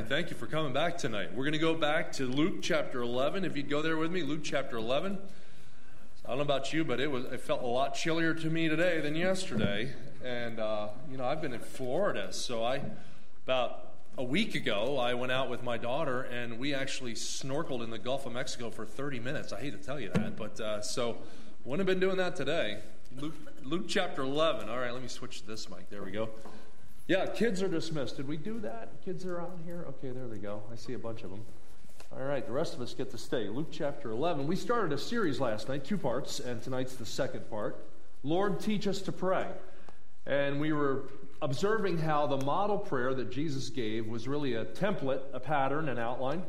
right. Thank you for coming back tonight. We're going to go back to Luke chapter 11. If you'd go there with me, Luke chapter 11. I don't know about you, but it was it felt a lot chillier to me today than yesterday. And uh, you know, I've been in Florida, so I about a week ago I went out with my daughter and we actually snorkeled in the Gulf of Mexico for 30 minutes. I hate to tell you that, but uh, so wouldn't have been doing that today. Luke, Luke chapter 11. All right, let me switch to this mic. There we go. Yeah, kids are dismissed. Did we do that? Kids are out here? Okay, there they go. I see a bunch of them. All right, the rest of us get to stay. Luke chapter 11. We started a series last night, two parts, and tonight's the second part. Lord, teach us to pray. And we were observing how the model prayer that Jesus gave was really a template, a pattern, an outline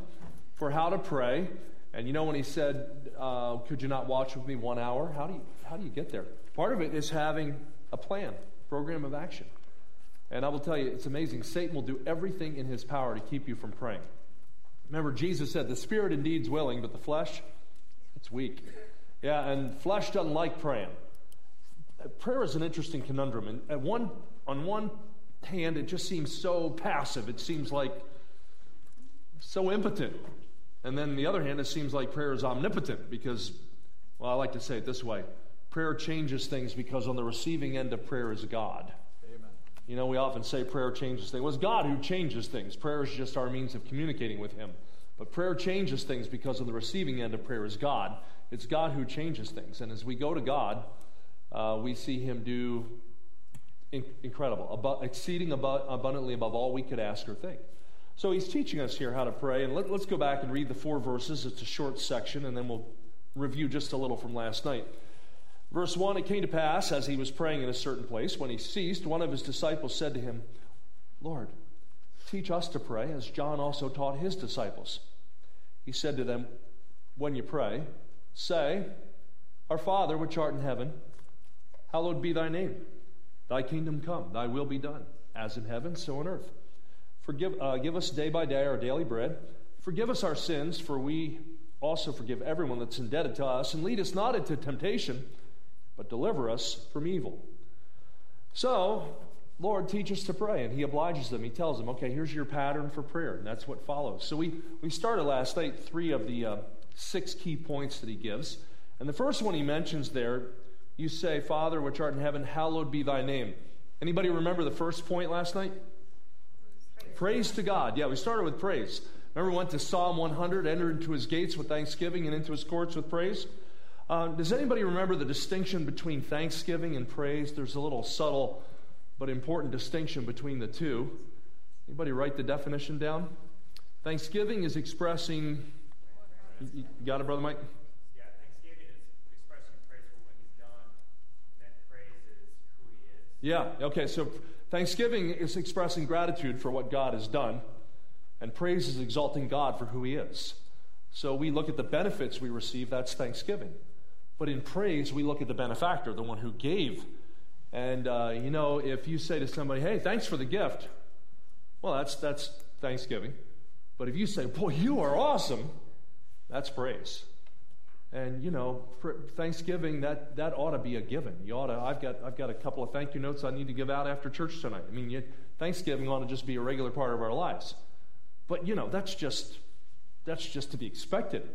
for how to pray. And you know, when he said, uh, Could you not watch with me one hour? How do, you, how do you get there? Part of it is having a plan, program of action. And I will tell you, it's amazing. Satan will do everything in his power to keep you from praying. Remember, Jesus said, The spirit indeed is willing, but the flesh, it's weak. Yeah, and flesh doesn't like praying. Prayer is an interesting conundrum. And at one, on one hand, it just seems so passive. It seems like so impotent. And then on the other hand, it seems like prayer is omnipotent because, well, I like to say it this way prayer changes things because on the receiving end of prayer is God. You know, we often say prayer changes things. Well, it's God who changes things. Prayer is just our means of communicating with Him. But prayer changes things because on the receiving end of prayer is God. It's God who changes things. And as we go to God, uh, we see Him do in- incredible, exceeding abundantly above all we could ask or think. So He's teaching us here how to pray. And let, let's go back and read the four verses. It's a short section, and then we'll review just a little from last night. Verse 1 It came to pass, as he was praying in a certain place, when he ceased, one of his disciples said to him, Lord, teach us to pray, as John also taught his disciples. He said to them, When you pray, say, Our Father which art in heaven, hallowed be thy name. Thy kingdom come, thy will be done, as in heaven, so on earth. Forgive, uh, give us day by day our daily bread. Forgive us our sins, for we also forgive everyone that's indebted to us. And lead us not into temptation but deliver us from evil. So, Lord, teach us to pray. And he obliges them. He tells them, okay, here's your pattern for prayer. And that's what follows. So we, we started last night three of the uh, six key points that he gives. And the first one he mentions there, you say, Father, which art in heaven, hallowed be thy name. Anybody remember the first point last night? Praise, praise to God. Yeah, we started with praise. Remember, we went to Psalm 100, entered into his gates with thanksgiving and into his courts with praise? Uh, does anybody remember the distinction between thanksgiving and praise? There's a little subtle but important distinction between the two. Anybody write the definition down? Thanksgiving is expressing. You got it, Brother Mike? Yeah, Thanksgiving is expressing praise for what he's done, and then praise is who he is. Yeah, okay, so Thanksgiving is expressing gratitude for what God has done, and praise is exalting God for who he is. So we look at the benefits we receive, that's Thanksgiving. But in praise, we look at the benefactor, the one who gave. And, uh, you know, if you say to somebody, hey, thanks for the gift, well, that's, that's Thanksgiving. But if you say, boy, you are awesome, that's praise. And, you know, Thanksgiving, that, that ought to be a given. You ought to, I've got, I've got a couple of thank you notes I need to give out after church tonight. I mean, you, Thanksgiving ought to just be a regular part of our lives. But, you know, that's just, that's just to be expected.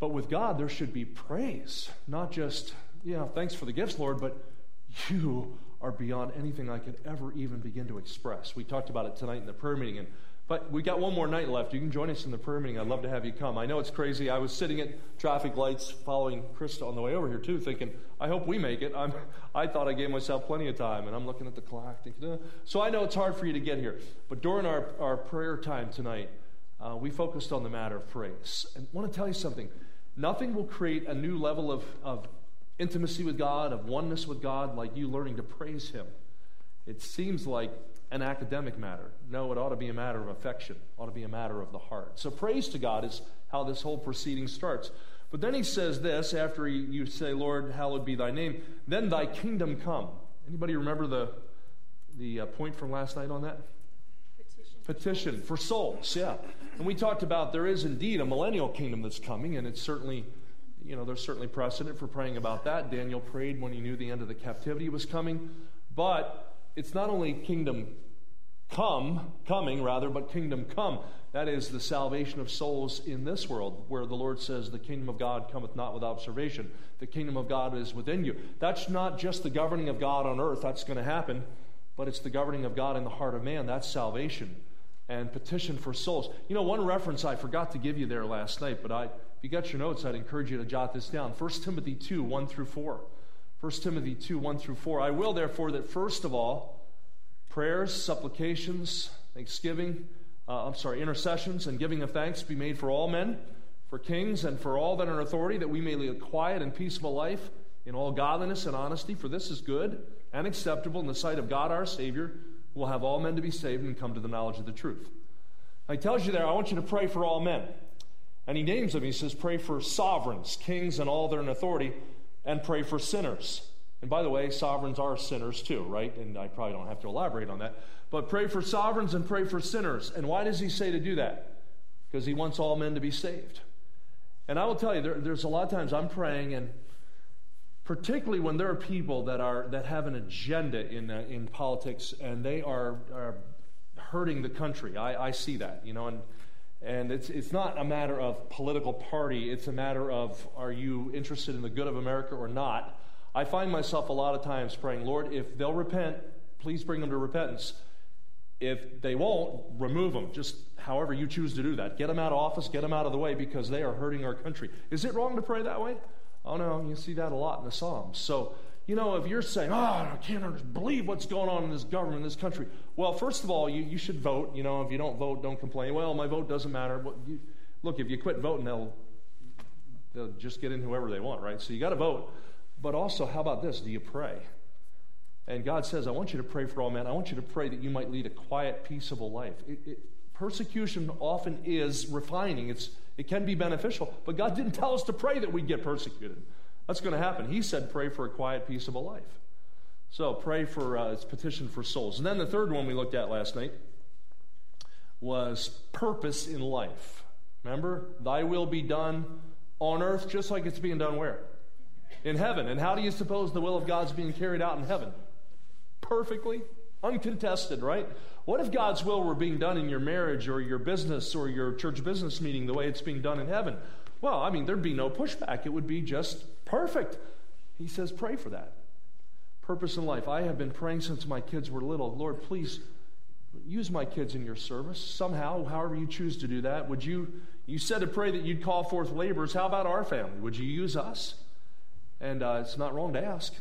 But with God, there should be praise, not just, you know, thanks for the gifts, Lord, but you are beyond anything I could ever even begin to express. We talked about it tonight in the prayer meeting, and but we got one more night left. You can join us in the prayer meeting. I'd love to have you come. I know it's crazy. I was sitting at traffic lights following Krista on the way over here too, thinking, I hope we make it. I'm, I thought I gave myself plenty of time, and I'm looking at the clock thinking, uh. so I know it's hard for you to get here. But during our, our prayer time tonight, uh, we focused on the matter of praise. And I want to tell you something. Nothing will create a new level of, of intimacy with God, of oneness with God, like you learning to praise Him. It seems like an academic matter. No, it ought to be a matter of affection, it ought to be a matter of the heart. So, praise to God is how this whole proceeding starts. But then he says this after you say, Lord, hallowed be thy name, then thy kingdom come. Anybody remember the, the uh, point from last night on that? petition for souls, yeah. And we talked about there is indeed a millennial kingdom that's coming, and it's certainly, you know, there's certainly precedent for praying about that. Daniel prayed when he knew the end of the captivity was coming. But it's not only kingdom come, coming rather, but kingdom come. That is the salvation of souls in this world, where the Lord says, The kingdom of God cometh not with observation. The kingdom of God is within you. That's not just the governing of God on earth, that's going to happen, but it's the governing of God in the heart of man. That's salvation and petition for souls. You know, one reference I forgot to give you there last night, but I, if you got your notes, I'd encourage you to jot this down. 1 Timothy 2 1 through 4. 1 Timothy 2 1 through 4. I will, therefore, that first of all, prayers, supplications, thanksgiving, uh, I'm sorry, intercessions and giving of thanks be made for all men, for kings, and for all that are in authority, that we may lead a quiet and peaceable life in all godliness and honesty, for this is good and acceptable in the sight of God our Savior, will have all men to be saved and come to the knowledge of the truth. He tells you there, I want you to pray for all men. And he names them. He says, Pray for sovereigns, kings, and all are in authority, and pray for sinners. And by the way, sovereigns are sinners too, right? And I probably don't have to elaborate on that. But pray for sovereigns and pray for sinners. And why does he say to do that? Because he wants all men to be saved. And I will tell you, there, there's a lot of times I'm praying, and particularly when there are people that are that have an agenda in uh, in politics, and they are, are hurting the country. I, I see that, you know, and and it's it's not a matter of political party. It's a matter of are you interested in the good of America or not. I find myself a lot of times praying, Lord, if they'll repent, please bring them to repentance. If they won't, remove them. Just however you choose to do that. Get them out of office, get them out of the way because they are hurting our country. Is it wrong to pray that way? Oh, no, you see that a lot in the Psalms. So, you know, if you're saying, oh, I can't believe what's going on in this government, in this country, well, first of all, you, you should vote. You know, if you don't vote, don't complain. Well, my vote doesn't matter. Well, you, look, if you quit voting, they'll, they'll just get in whoever they want, right? So you got to vote. But also, how about this? Do you pray? And God says, I want you to pray for all men. I want you to pray that you might lead a quiet, peaceable life. It, it, persecution often is refining, it's, it can be beneficial, but God didn't tell us to pray that we'd get persecuted. That's going to happen. He said, pray for a quiet, peaceable life. So pray for uh, its petition for souls. And then the third one we looked at last night was purpose in life. Remember? Thy will be done on earth just like it's being done where? In heaven. And how do you suppose the will of God's being carried out in heaven? Perfectly, uncontested, right? What if God's will were being done in your marriage or your business or your church business meeting the way it's being done in heaven? Well, I mean, there'd be no pushback. It would be just perfect. He says, pray for that. Purpose in life. I have been praying since my kids were little. Lord, please use my kids in your service somehow, however you choose to do that. Would you, you said to pray that you'd call forth laborers. How about our family? Would you use us? And uh, it's not wrong to ask.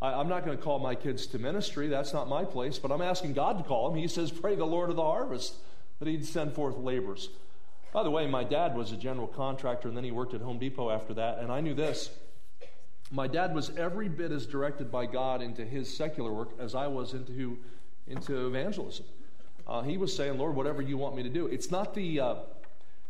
I, am not going to call my kids to ministry. That's not my place. But I'm asking God to call them. He says, Pray the Lord of the harvest that He'd send forth laborers. By the way, my dad was a general contractor, and then he worked at Home Depot after that. And I knew this my dad was every bit as directed by God into his secular work as I was into, into evangelism. Uh, he was saying, Lord, whatever you want me to do. It's not the, uh,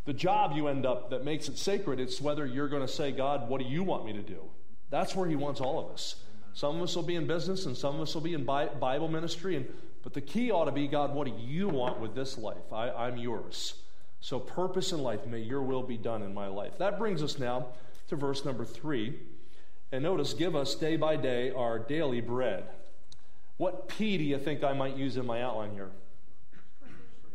the job you end up that makes it sacred, it's whether you're going to say, God, what do you want me to do? That's where he wants all of us. Some of us will be in business and some of us will be in Bible ministry. And, but the key ought to be God, what do you want with this life? I, I'm yours. So, purpose in life, may your will be done in my life. That brings us now to verse number three. And notice, give us day by day our daily bread. What P do you think I might use in my outline here?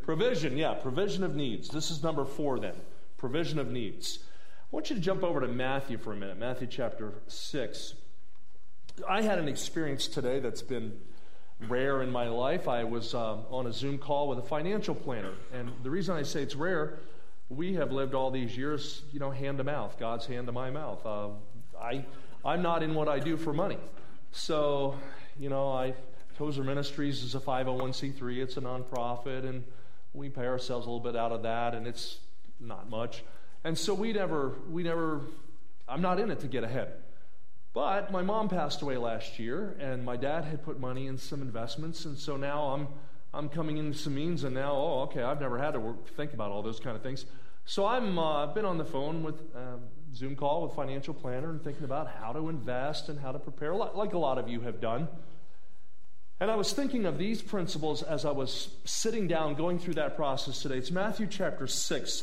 Provision, yeah, provision of needs. This is number four then. Provision of needs. I want you to jump over to Matthew for a minute, Matthew chapter 6. I had an experience today that's been rare in my life. I was uh, on a Zoom call with a financial planner. And the reason I say it's rare, we have lived all these years, you know, hand to mouth, God's hand to my mouth. Uh, I, I'm not in what I do for money. So, you know, I, Tozer Ministries is a 501c3, it's a nonprofit, and we pay ourselves a little bit out of that, and it's not much. And so we never, we never, I'm not in it to get ahead. But my mom passed away last year, and my dad had put money in some investments, and so now I'm, I'm coming into some means, and now, oh, okay, I've never had to work, think about all those kind of things. So I'm, uh, I've been on the phone with um, Zoom call with financial planner and thinking about how to invest and how to prepare, like a lot of you have done. And I was thinking of these principles as I was sitting down going through that process today. It's Matthew chapter 6,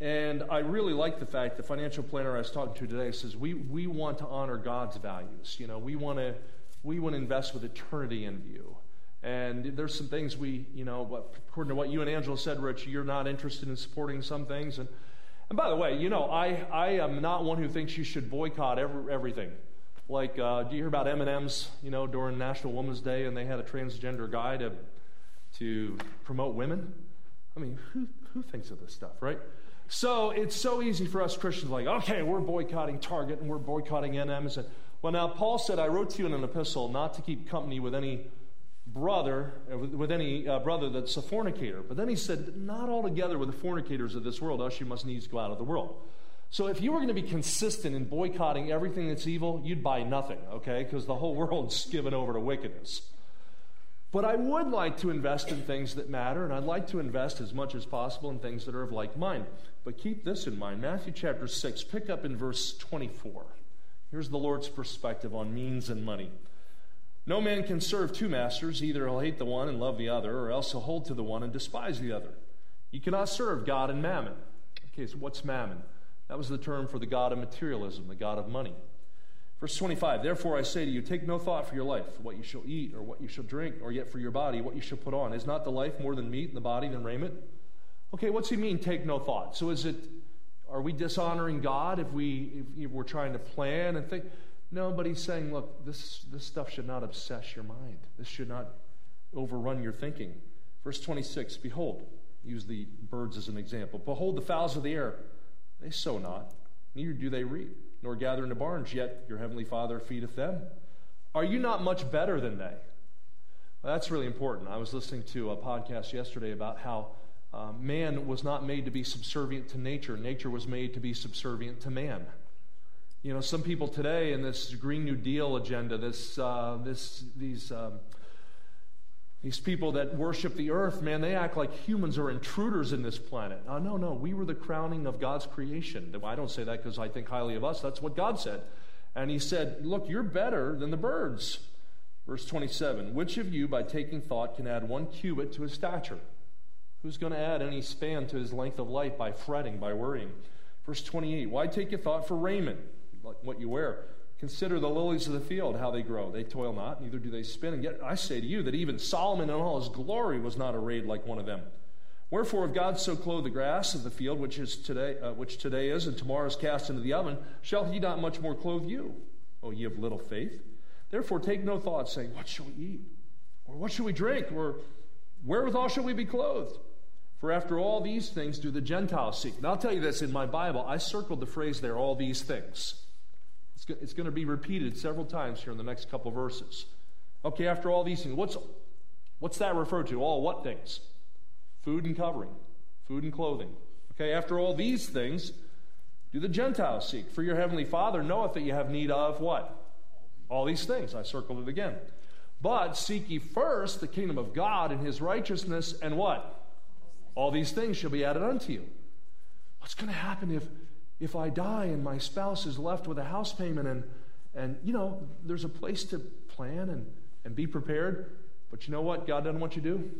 and I really like the fact the financial planner I was talking to today says we, we want to honor God's values. You know, we want to we want to invest with eternity in view. And there's some things we, you know, according to what you and Angela said, Rich, you're not interested in supporting some things. And, and by the way, you know, I, I am not one who thinks you should boycott every, everything. Like, uh, do you hear about M&M's, you know, during National Women's Day, and they had a transgender guy to, to promote women? I mean, who, who thinks of this stuff, right? So it's so easy for us Christians, like, okay, we're boycotting Target and we're boycotting M&M's. Well, now, Paul said, I wrote to you in an epistle not to keep company with any brother, uh, with any uh, brother that's a fornicator. But then he said, not altogether with the fornicators of this world, else you must needs go out of the world. So if you were going to be consistent in boycotting everything that's evil, you'd buy nothing, okay? Because the whole world's given over to wickedness. But I would like to invest in things that matter, and I'd like to invest as much as possible in things that are of like mind. But keep this in mind Matthew chapter 6, pick up in verse 24. Here's the Lord's perspective on means and money. No man can serve two masters. Either he'll hate the one and love the other, or else he'll hold to the one and despise the other. You cannot serve God and mammon. Okay, so what's mammon? That was the term for the God of materialism, the God of money. Verse 25, therefore I say to you, take no thought for your life, what you shall eat, or what you shall drink, or yet for your body, what you shall put on. Is not the life more than meat, and the body than raiment? Okay, what's he mean, take no thought? So is it, are we dishonoring God if, we, if we're trying to plan and think? No, but he's saying, look, this, this stuff should not obsess your mind. This should not overrun your thinking. Verse 26, behold, use the birds as an example. Behold the fowls of the air. They sow not, neither do they reap, nor gather into barns, yet your heavenly Father feedeth them. Are you not much better than they? Well, that's really important. I was listening to a podcast yesterday about how uh, man was not made to be subservient to nature, nature was made to be subservient to man. You know, some people today in this Green New Deal agenda, this, uh, this, these um, these people that worship the earth, man, they act like humans are intruders in this planet. Oh, no, no, we were the crowning of God's creation. I don't say that because I think highly of us. That's what God said. And He said, Look, you're better than the birds. Verse 27 Which of you, by taking thought, can add one cubit to his stature? Who's going to add any span to his length of life by fretting, by worrying? Verse 28 Why take you thought for raiment, like what you wear? Consider the lilies of the field, how they grow. They toil not, neither do they spin. And yet I say to you that even Solomon in all his glory was not arrayed like one of them. Wherefore, if God so clothe the grass of the field, which is today, uh, which today is, and tomorrow is cast into the oven, shall He not much more clothe you, O ye of little faith? Therefore, take no thought, saying, What shall we eat? Or what shall we drink? Or wherewithal shall we be clothed? For after all these things do the Gentiles seek. And I'll tell you this in my Bible, I circled the phrase there, all these things. It's going to be repeated several times here in the next couple verses. Okay, after all these things, what's, what's that referred to? All what things? Food and covering, food and clothing. Okay, after all these things, do the Gentiles seek? For your heavenly Father knoweth that you have need of what? All these things. I circled it again. But seek ye first the kingdom of God and his righteousness, and what? All these things shall be added unto you. What's going to happen if if I die and my spouse is left with a house payment and, and you know, there's a place to plan and, and be prepared. But you know what God doesn't want you to do?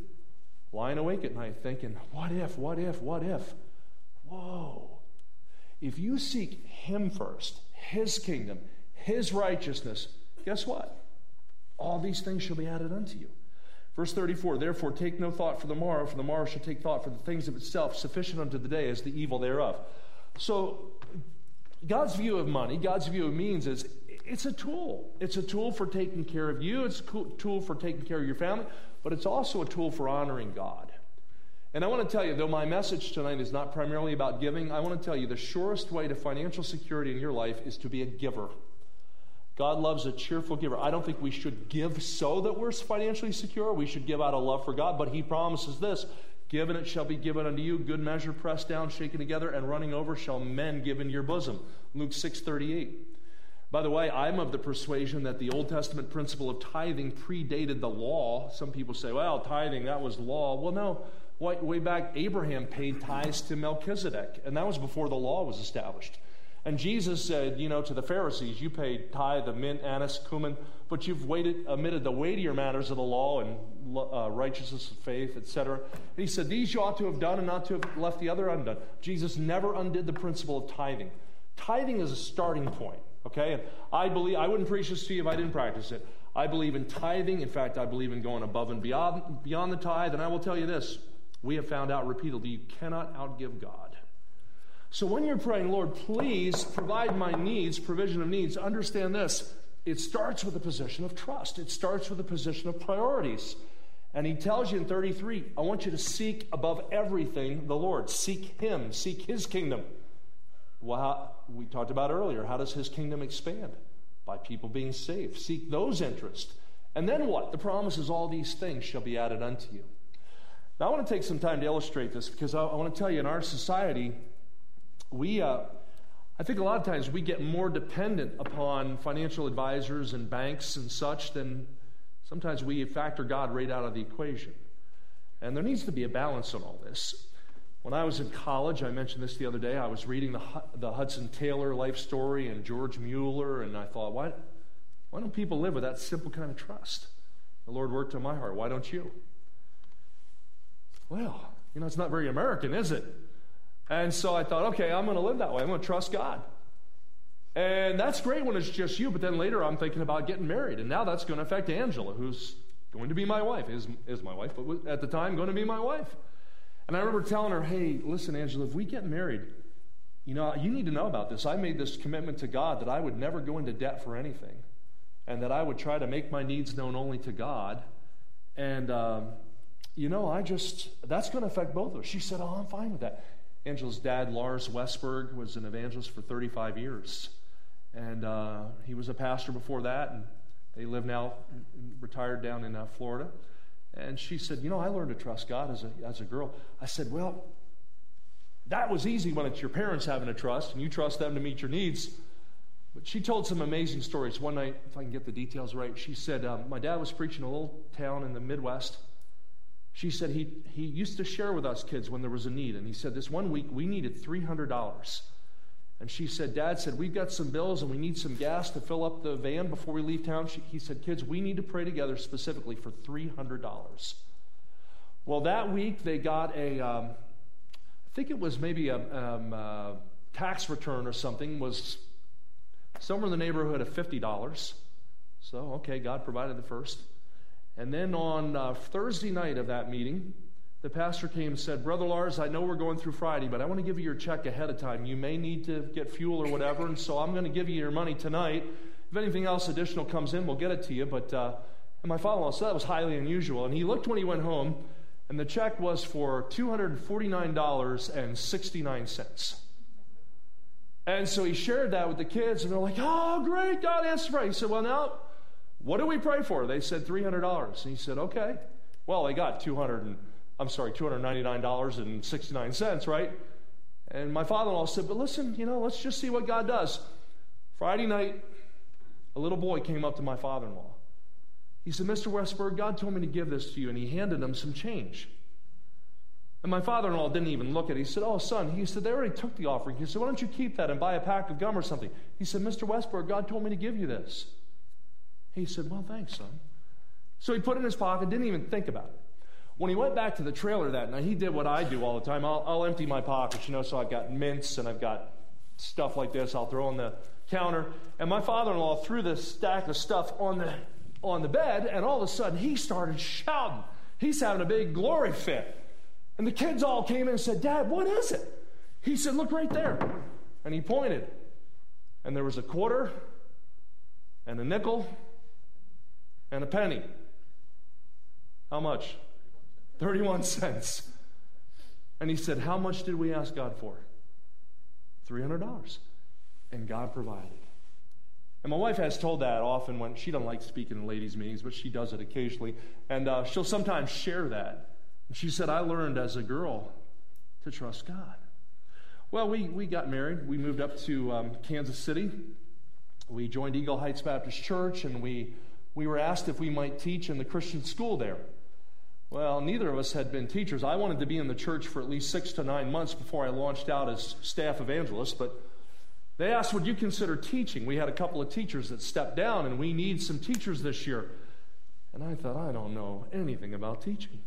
Lying awake at night thinking, what if, what if, what if? Whoa. If you seek Him first, His kingdom, His righteousness, guess what? All these things shall be added unto you. Verse 34 Therefore, take no thought for the morrow, for the morrow shall take thought for the things of itself. Sufficient unto the day is the evil thereof. So, God's view of money, God's view of means is it's a tool. It's a tool for taking care of you, it's a tool for taking care of your family, but it's also a tool for honoring God. And I want to tell you, though my message tonight is not primarily about giving, I want to tell you the surest way to financial security in your life is to be a giver. God loves a cheerful giver. I don't think we should give so that we're financially secure. We should give out of love for God, but He promises this Given it shall be given unto you, good measure, pressed down, shaken together, and running over shall men give into your bosom. Luke 6:38. By the way, I'm of the persuasion that the Old Testament principle of tithing predated the law. Some people say, well, tithing, that was law. Well, no. Way back, Abraham paid tithes to Melchizedek, and that was before the law was established. And Jesus said, you know, to the Pharisees, you paid tithe of mint, anise, cumin, but you've waited, omitted the weightier matters of the law and uh, righteousness of faith, etc. he said, these you ought to have done and not to have left the other undone. Jesus never undid the principle of tithing. Tithing is a starting point, okay? And I believe, I wouldn't preach this to you if I didn't practice it. I believe in tithing. In fact, I believe in going above and beyond, beyond the tithe. And I will tell you this we have found out repeatedly you cannot outgive God. So when you're praying, Lord, please provide my needs, provision of needs, understand this. It starts with a position of trust, it starts with a position of priorities. And he tells you in 33, I want you to seek above everything the Lord. Seek him, seek his kingdom. Well, we talked about earlier, how does his kingdom expand? By people being saved. Seek those interests. And then what? The promise is all these things shall be added unto you. Now, I want to take some time to illustrate this because I, I want to tell you in our society, we, uh, I think a lot of times we get more dependent upon financial advisors and banks and such than sometimes we factor God right out of the equation. And there needs to be a balance on all this. When I was in college, I mentioned this the other day, I was reading the, the Hudson Taylor life story and George Mueller, and I thought, why, why don't people live with that simple kind of trust? The Lord worked on my heart. Why don't you? Well, you know, it's not very American, is it? And so I thought, okay, I'm going to live that way. I'm going to trust God. And that's great when it's just you, but then later I'm thinking about getting married. And now that's going to affect Angela, who's going to be my wife, is, is my wife, but at the time going to be my wife. And I remember telling her, hey, listen, Angela, if we get married, you know, you need to know about this. I made this commitment to God that I would never go into debt for anything and that I would try to make my needs known only to God. And, um, you know, I just, that's going to affect both of us. She said, oh, I'm fine with that. Angela's dad, Lars Westberg, was an evangelist for 35 years. And uh, he was a pastor before that, and they live now, retired down in uh, Florida. And she said, You know, I learned to trust God as a, as a girl. I said, Well, that was easy when it's your parents having to trust, and you trust them to meet your needs. But she told some amazing stories. One night, if I can get the details right, she said, um, My dad was preaching in a little town in the Midwest she said he, he used to share with us kids when there was a need. And he said, This one week we needed $300. And she said, Dad said, We've got some bills and we need some gas to fill up the van before we leave town. She, he said, Kids, we need to pray together specifically for $300. Well, that week they got a, um, I think it was maybe a um, uh, tax return or something, was somewhere in the neighborhood of $50. So, okay, God provided the first. And then on uh, Thursday night of that meeting, the pastor came and said, Brother Lars, I know we're going through Friday, but I want to give you your check ahead of time. You may need to get fuel or whatever, and so I'm going to give you your money tonight. If anything else additional comes in, we'll get it to you. But uh, and my father-in-law said that was highly unusual, and he looked when he went home, and the check was for two hundred forty-nine dollars and so he shared that with the kids, and they're like, "Oh, great! God answered prayer." He said, "Well, now what do we pray for? They said $300. And he said, okay. Well, they got 200 and, I'm sorry, $299.69, right? And my father-in-law said, but listen, you know, let's just see what God does. Friday night, a little boy came up to my father-in-law. He said, Mr. Westberg, God told me to give this to you, and he handed him some change. And my father in law didn't even look at it. He said, Oh, son, he said, they already took the offering. He said, Why don't you keep that and buy a pack of gum or something? He said, Mr. Westberg, God told me to give you this. He said, Well, thanks, son. So he put it in his pocket, didn't even think about it. When he went back to the trailer that night, he did what I do all the time. I'll, I'll empty my pockets, you know, so I've got mints and I've got stuff like this. I'll throw on the counter. And my father in law threw this stack of stuff on the, on the bed, and all of a sudden he started shouting. He's having a big glory fit. And the kids all came in and said, Dad, what is it? He said, Look right there. And he pointed. And there was a quarter and a nickel and a penny. How much? 31 cents. And he said, How much did we ask God for? $300. And God provided. And my wife has told that often when she doesn't like speaking in ladies' meetings, but she does it occasionally. And uh, she'll sometimes share that. And she said, I learned as a girl to trust God. Well, we, we got married. We moved up to um, Kansas City. We joined Eagle Heights Baptist Church, and we we were asked if we might teach in the Christian school there. Well, neither of us had been teachers. I wanted to be in the church for at least six to nine months before I launched out as staff evangelist, but they asked, Would you consider teaching? We had a couple of teachers that stepped down, and we need some teachers this year. And I thought, I don't know anything about teaching.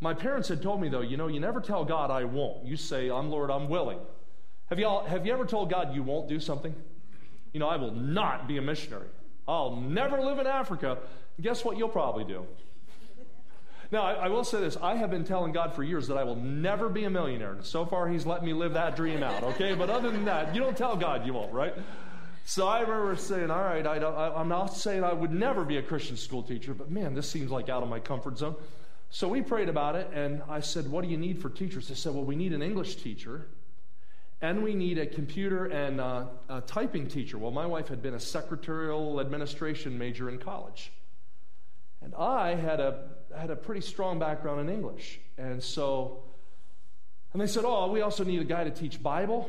My parents had told me, though, you know, you never tell God, I won't. You say, I'm Lord, I'm willing. Have you, all, have you ever told God you won't do something? You know, I will not be a missionary. I'll never live in Africa. Guess what you'll probably do? Now, I, I, will say this. I have been telling God for years that I will never be a millionaire. So far, He's let me live that dream out, okay? But other than that, you don't tell God you won't, right? So I remember saying, all right, I don't, I, I'm not saying I would never be a Christian school teacher, but man, this seems like out of my comfort zone. So we prayed about it, and I said, what do you need for teachers? They said, well, we need an English teacher, and we need a computer and a typing teacher. Well, my wife had been a secretarial administration major in college. And I had a, had a pretty strong background in English. And so, and they said, oh, we also need a guy to teach Bible.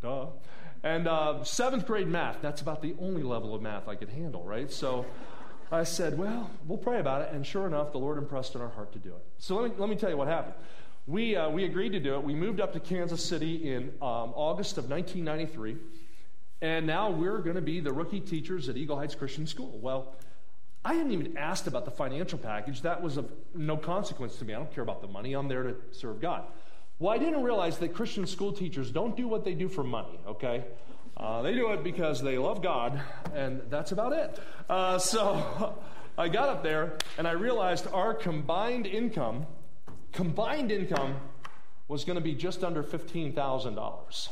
Duh. And uh, seventh grade math, that's about the only level of math I could handle, right? So I said, well, we'll pray about it. And sure enough, the Lord impressed on our heart to do it. So let me, let me tell you what happened. We, uh, we agreed to do it. We moved up to Kansas City in um, August of 1993. And now we're going to be the rookie teachers at Eagle Heights Christian School. Well, I hadn't even asked about the financial package. That was of no consequence to me. I don't care about the money. I'm there to serve God. Well, I didn't realize that Christian school teachers don't do what they do for money, okay? Uh, they do it because they love God, and that's about it. Uh, so I got up there, and I realized our combined income, combined income, was going to be just under $15,000.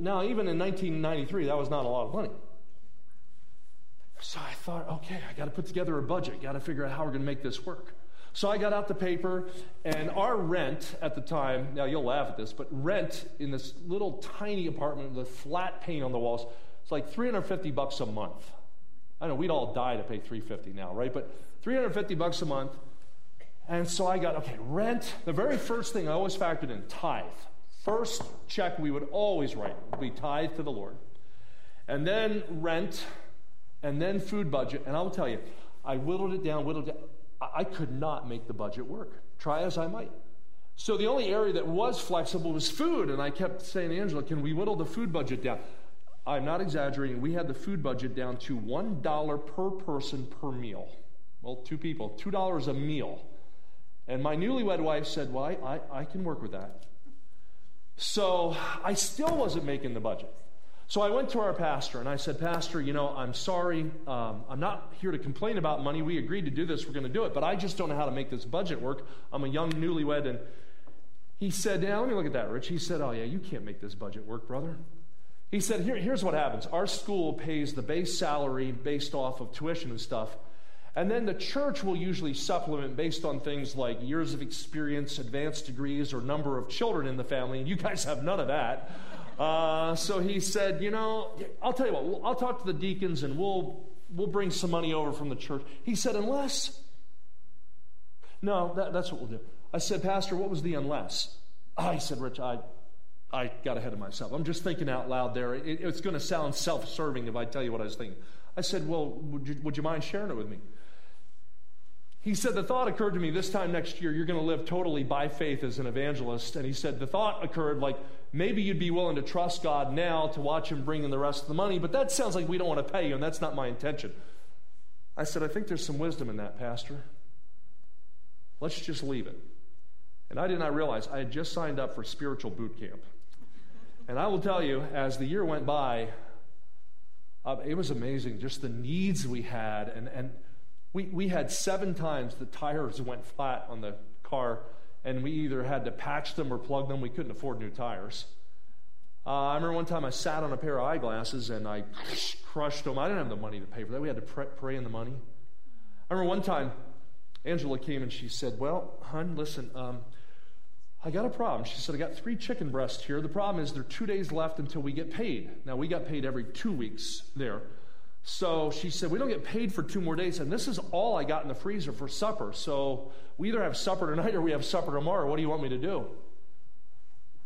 Now, even in 1993, that was not a lot of money. So I thought, okay, I got to put together a budget, got to figure out how we're going to make this work. So I got out the paper, and our rent at the time, now you'll laugh at this, but rent in this little tiny apartment with flat paint on the walls, it's like 350 bucks a month. I know we'd all die to pay 350 now, right? But 350 bucks a month. And so I got, okay, rent. The very first thing I always factored in tithe. First check we would always write, we tithe to the Lord. And then rent, and then food budget. And I'll tell you, I whittled it down, whittled it down. I could not make the budget work, try as I might. So the only area that was flexible was food, and I kept saying, Angela, can we whittle the food budget down? I'm not exaggerating. We had the food budget down to $1 per person per meal. Well, two people, $2 a meal. And my newlywed wife said, Well, I, I, can work with that. So I still wasn't making the budget. So I went to our pastor and I said, Pastor, you know, I'm sorry. Um, I'm not here to complain about money. We agreed to do this. We're going to do it. But I just don't know how to make this budget work. I'm a young newlywed. And he said, Now, let me look at that, Rich. He said, Oh, yeah, you can't make this budget work, brother. He said, Here, Here's what happens our school pays the base salary based off of tuition and stuff. And then the church will usually supplement based on things like years of experience, advanced degrees, or number of children in the family. And you guys have none of that. Uh, so he said, You know, I'll tell you what, I'll talk to the deacons and we'll, we'll bring some money over from the church. He said, Unless. No, that, that's what we'll do. I said, Pastor, what was the unless? I said, Rich, I, I got ahead of myself. I'm just thinking out loud there. It, it's going to sound self serving if I tell you what I was thinking. I said, Well, would you, would you mind sharing it with me? He said, The thought occurred to me this time next year, you're going to live totally by faith as an evangelist. And he said, The thought occurred like, maybe you'd be willing to trust God now to watch Him bring in the rest of the money, but that sounds like we don't want to pay you, and that's not my intention. I said, I think there's some wisdom in that, Pastor. Let's just leave it. And I did not realize I had just signed up for spiritual boot camp. And I will tell you, as the year went by, uh, it was amazing just the needs we had. And, and we, we had seven times the tires went flat on the car and we either had to patch them or plug them. We couldn't afford new tires. Uh, I remember one time I sat on a pair of eyeglasses and I crushed them. I didn't have the money to pay for that. We had to pray, pray in the money. I remember one time Angela came and she said, Well, hon, listen, um, I got a problem. She said, I got three chicken breasts here. The problem is there are two days left until we get paid. Now, we got paid every two weeks there. So she said, We don't get paid for two more days. And this is all I got in the freezer for supper. So we either have supper tonight or we have supper tomorrow. What do you want me to do?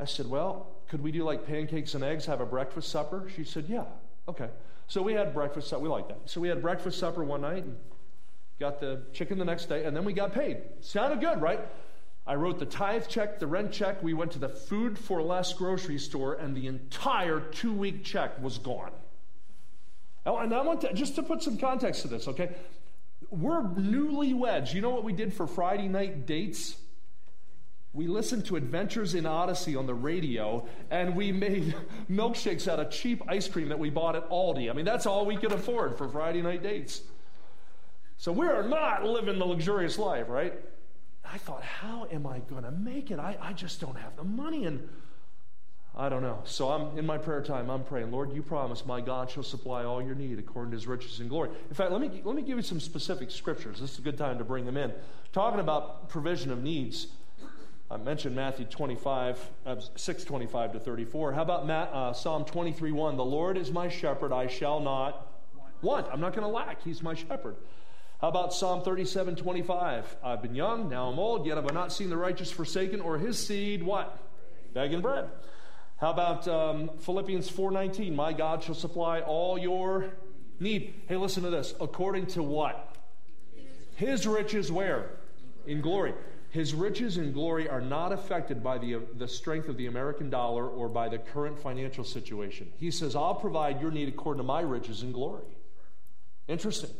I said, Well, could we do like pancakes and eggs, have a breakfast supper? She said, Yeah. Okay. So we had breakfast supper. We like that. So we had breakfast supper one night and got the chicken the next day, and then we got paid. Sounded good, right? I wrote the tithe check, the rent check. We went to the food for less grocery store, and the entire two week check was gone. Oh, and I want to, just to put some context to this, okay? We're newlyweds. You know what we did for Friday night dates? we listened to Adventures in Odyssey on the radio, and we made milkshakes out of cheap ice cream that we bought at Aldi. I mean, that's all we could afford for Friday night dates. So we are not living the luxurious life, right? I thought, how am I going to make it? I, I just don't have the money. And I don't know. So I'm in my prayer time, I'm praying, Lord, you promise my God shall supply all your need according to his riches and glory. In fact, let me, let me give you some specific scriptures. This is a good time to bring them in. Talking about provision of needs. I mentioned Matthew 25, uh, 6 25 to 34. How about Matt, uh, Psalm 23 1? The Lord is my shepherd, I shall not want. I'm not going to lack. He's my shepherd. How about Psalm 37 25? I've been young, now I'm old, yet have I not seen the righteous forsaken or his seed what? Begging bread. How about um, Philippians 4:19? My God shall supply all your need. Hey, listen to this. According to what? His riches where? In glory. His riches and glory are not affected by the, the strength of the American dollar or by the current financial situation. He says, I'll provide your need according to my riches and glory. Interesting.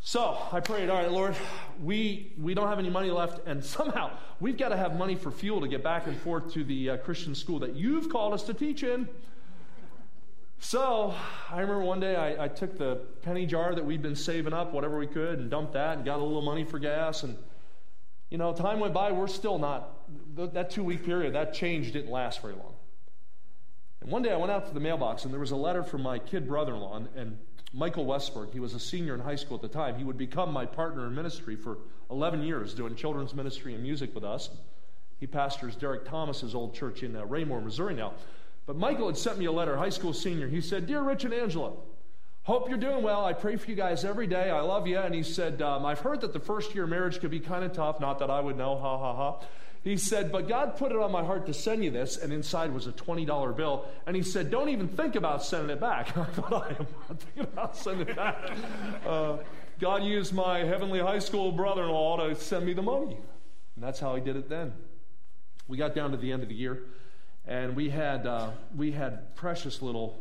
So I prayed, all right, Lord, we, we don't have any money left, and somehow we've got to have money for fuel to get back and forth to the uh, Christian school that you've called us to teach in. So I remember one day I, I, took the penny jar that we'd been saving up, whatever we could, and dumped that and got a little money for gas. And, you know, time went by, we're still not, that two week period, that change didn't last very long. And one day I went out to the mailbox, and there was a letter from my kid brother in law, and, and Michael Westberg, he was a senior in high school at the time. He would become my partner in ministry for 11 years, doing children's ministry and music with us. He pastors Derek Thomas's old church in uh, Raymore, Missouri now. But Michael had sent me a letter, high school senior. He said, Dear Rich and Angela, hope you're doing well. I pray for you guys every day. I love you. And he said, um, I've heard that the first year marriage could be kind of tough. Not that I would know, ha ha ha. He said, But God put it on my heart to send you this, and inside was a $20 bill. And he said, Don't even think about sending it back. I thought, I am not thinking about sending it back. Uh, God used my heavenly high school brother in law to send me the money. And that's how he did it then. We got down to the end of the year, and we had, uh, we had precious little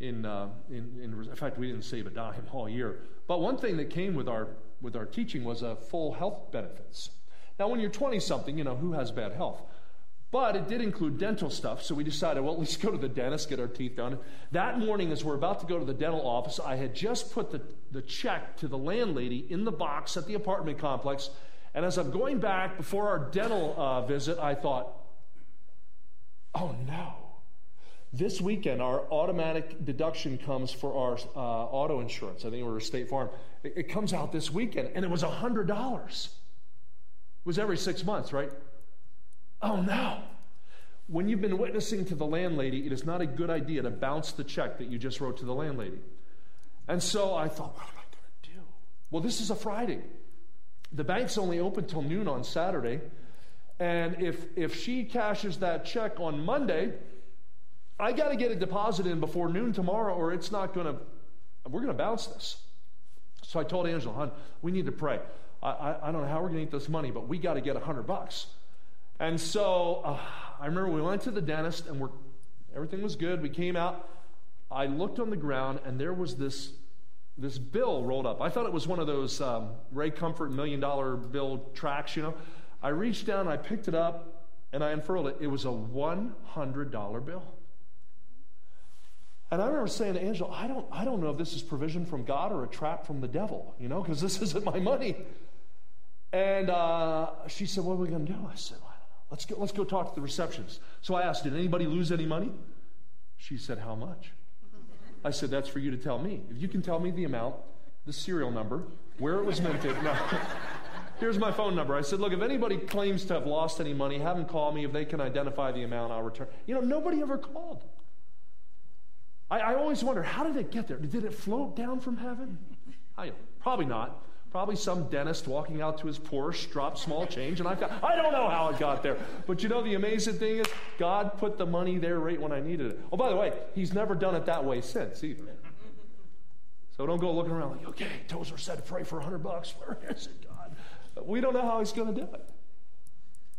in, uh, in, in, in fact, we didn't save a dime all year. But one thing that came with our, with our teaching was a full health benefits. Now, when you're 20 something, you know, who has bad health? But it did include dental stuff, so we decided, well, let's go to the dentist, get our teeth done. That morning, as we're about to go to the dental office, I had just put the, the check to the landlady in the box at the apartment complex. And as I'm going back before our dental uh, visit, I thought, oh no. This weekend, our automatic deduction comes for our uh, auto insurance. I think we are State Farm. It, it comes out this weekend, and it was $100 was every six months, right? Oh no. When you've been witnessing to the landlady, it is not a good idea to bounce the check that you just wrote to the landlady. And so I thought, what am I going to do? Well, this is a Friday. The bank's only open till noon on Saturday. And if, if she cashes that check on Monday, I got to get a deposit in before noon tomorrow, or it's not going to, we're going to bounce this. So I told Angela, hon, we need to pray. I, I, don't know how we're going to eat this money, but we got to get a hundred bucks. And so uh, I remember we went to the dentist and we're, everything was good. We came out. I looked on the ground and there was this, this bill rolled up. I thought it was one of those um, Ray Comfort million dollar bill tracts, you know. I reached down, I picked it up, and I unfurled it. It was a $100 bill. And I remember saying to Angela, I don't, I don't know if this is provision from God or a trap from the devil, you know, because this isn't my money. And uh, she said, What are we going to do? I said, well, I don't know. Let's go, let's go talk to the receptionist. So I asked, Did anybody lose any money? She said, How much? I said, That's for you to tell me. If you can tell me the amount, the serial number, where it was minted. No. Here's my phone number. I said, Look, if anybody claims to have lost any money, have them call me. If they can identify the amount, I'll return. You know, nobody ever called. I, I always wonder, how did it get there? Did it float down from heaven? I, probably not. Probably some dentist walking out to his Porsche dropped small change, and I've got, I don't know how it got there. But you know, the amazing thing is, God put the money there right when I needed it. Oh, by the way, He's never done it that way since either. So don't go looking around like, okay, Tozer said to pray for 100 bucks. Where is it, God? We don't know how He's going to do it.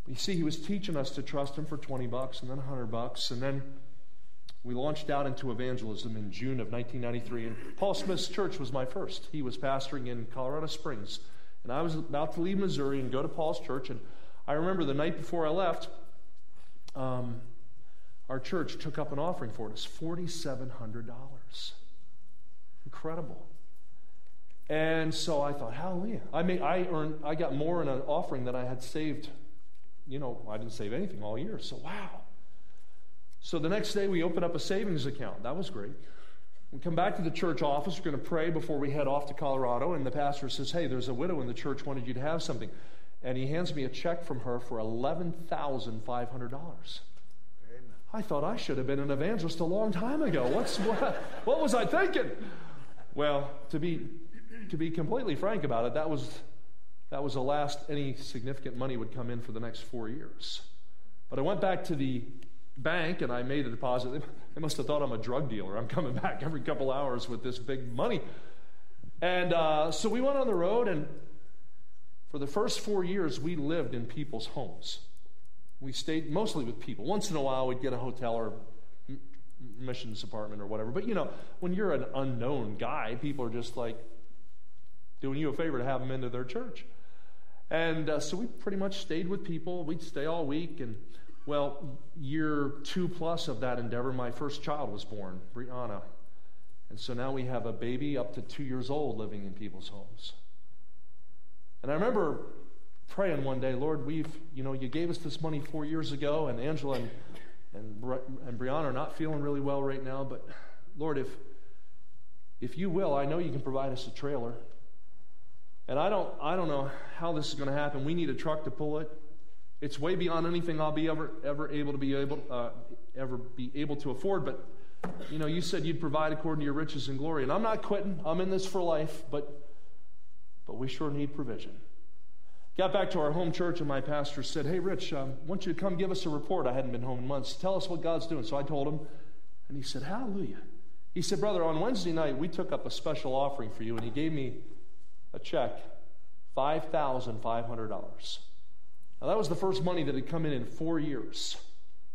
You see, He was teaching us to trust Him for 20 bucks, and then 100 bucks, and then we launched out into evangelism in June of 1993, and Paul Smith's church was my first. He was pastoring in Colorado Springs, and I was about to leave Missouri and go to Paul's church, and I remember the night before I left, um, our church took up an offering for us $4,700. Incredible. And so I thought, hallelujah. I, made, I, earned, I got more in an offering than I had saved. You know, I didn't save anything all year. So, wow. So the next day we open up a savings account. That was great. We come back to the church office. We're going to pray before we head off to Colorado. And the pastor says, Hey, there's a widow in the church wanted you to have something. And he hands me a check from her for $11,500. I thought I should have been an evangelist a long time ago. What's, what, what was I thinking? Well, to be, to be completely frank about it, that was, that was the last any significant money would come in for the next four years. But I went back to the bank and I made a deposit. They must have thought I'm a drug dealer. I'm coming back every couple hours with this big money. And uh, so we went on the road, and for the first four years, we lived in people's homes. We stayed mostly with people. Once in a while, we'd get a hotel or missions apartment or whatever. But you know, when you're an unknown guy, people are just like doing you a favor to have them into their church. And uh, so we pretty much stayed with people. We'd stay all week. And well, year two plus of that endeavor, my first child was born, Brianna. And so now we have a baby up to two years old living in people's homes. And I remember praying one day, Lord, we've, you know, you gave us this money four years ago, and Angela and, and, and Brianna are not feeling really well right now, but Lord, if, if you will, I know you can provide us a trailer. And I don't, I don't know how this is going to happen. We need a truck to pull it. It's way beyond anything I'll be ever, ever able to be able, uh, ever be able to afford. But you know, you said you'd provide according to your riches and glory, and I'm not quitting. I'm in this for life, but but we sure need provision. Got back to our home church, and my pastor said, Hey, Rich, um, I want you to come give us a report. I hadn't been home in months. Tell us what God's doing. So I told him, and he said, Hallelujah. He said, Brother, on Wednesday night, we took up a special offering for you, and he gave me a check $5,500. Now, that was the first money that had come in in four years.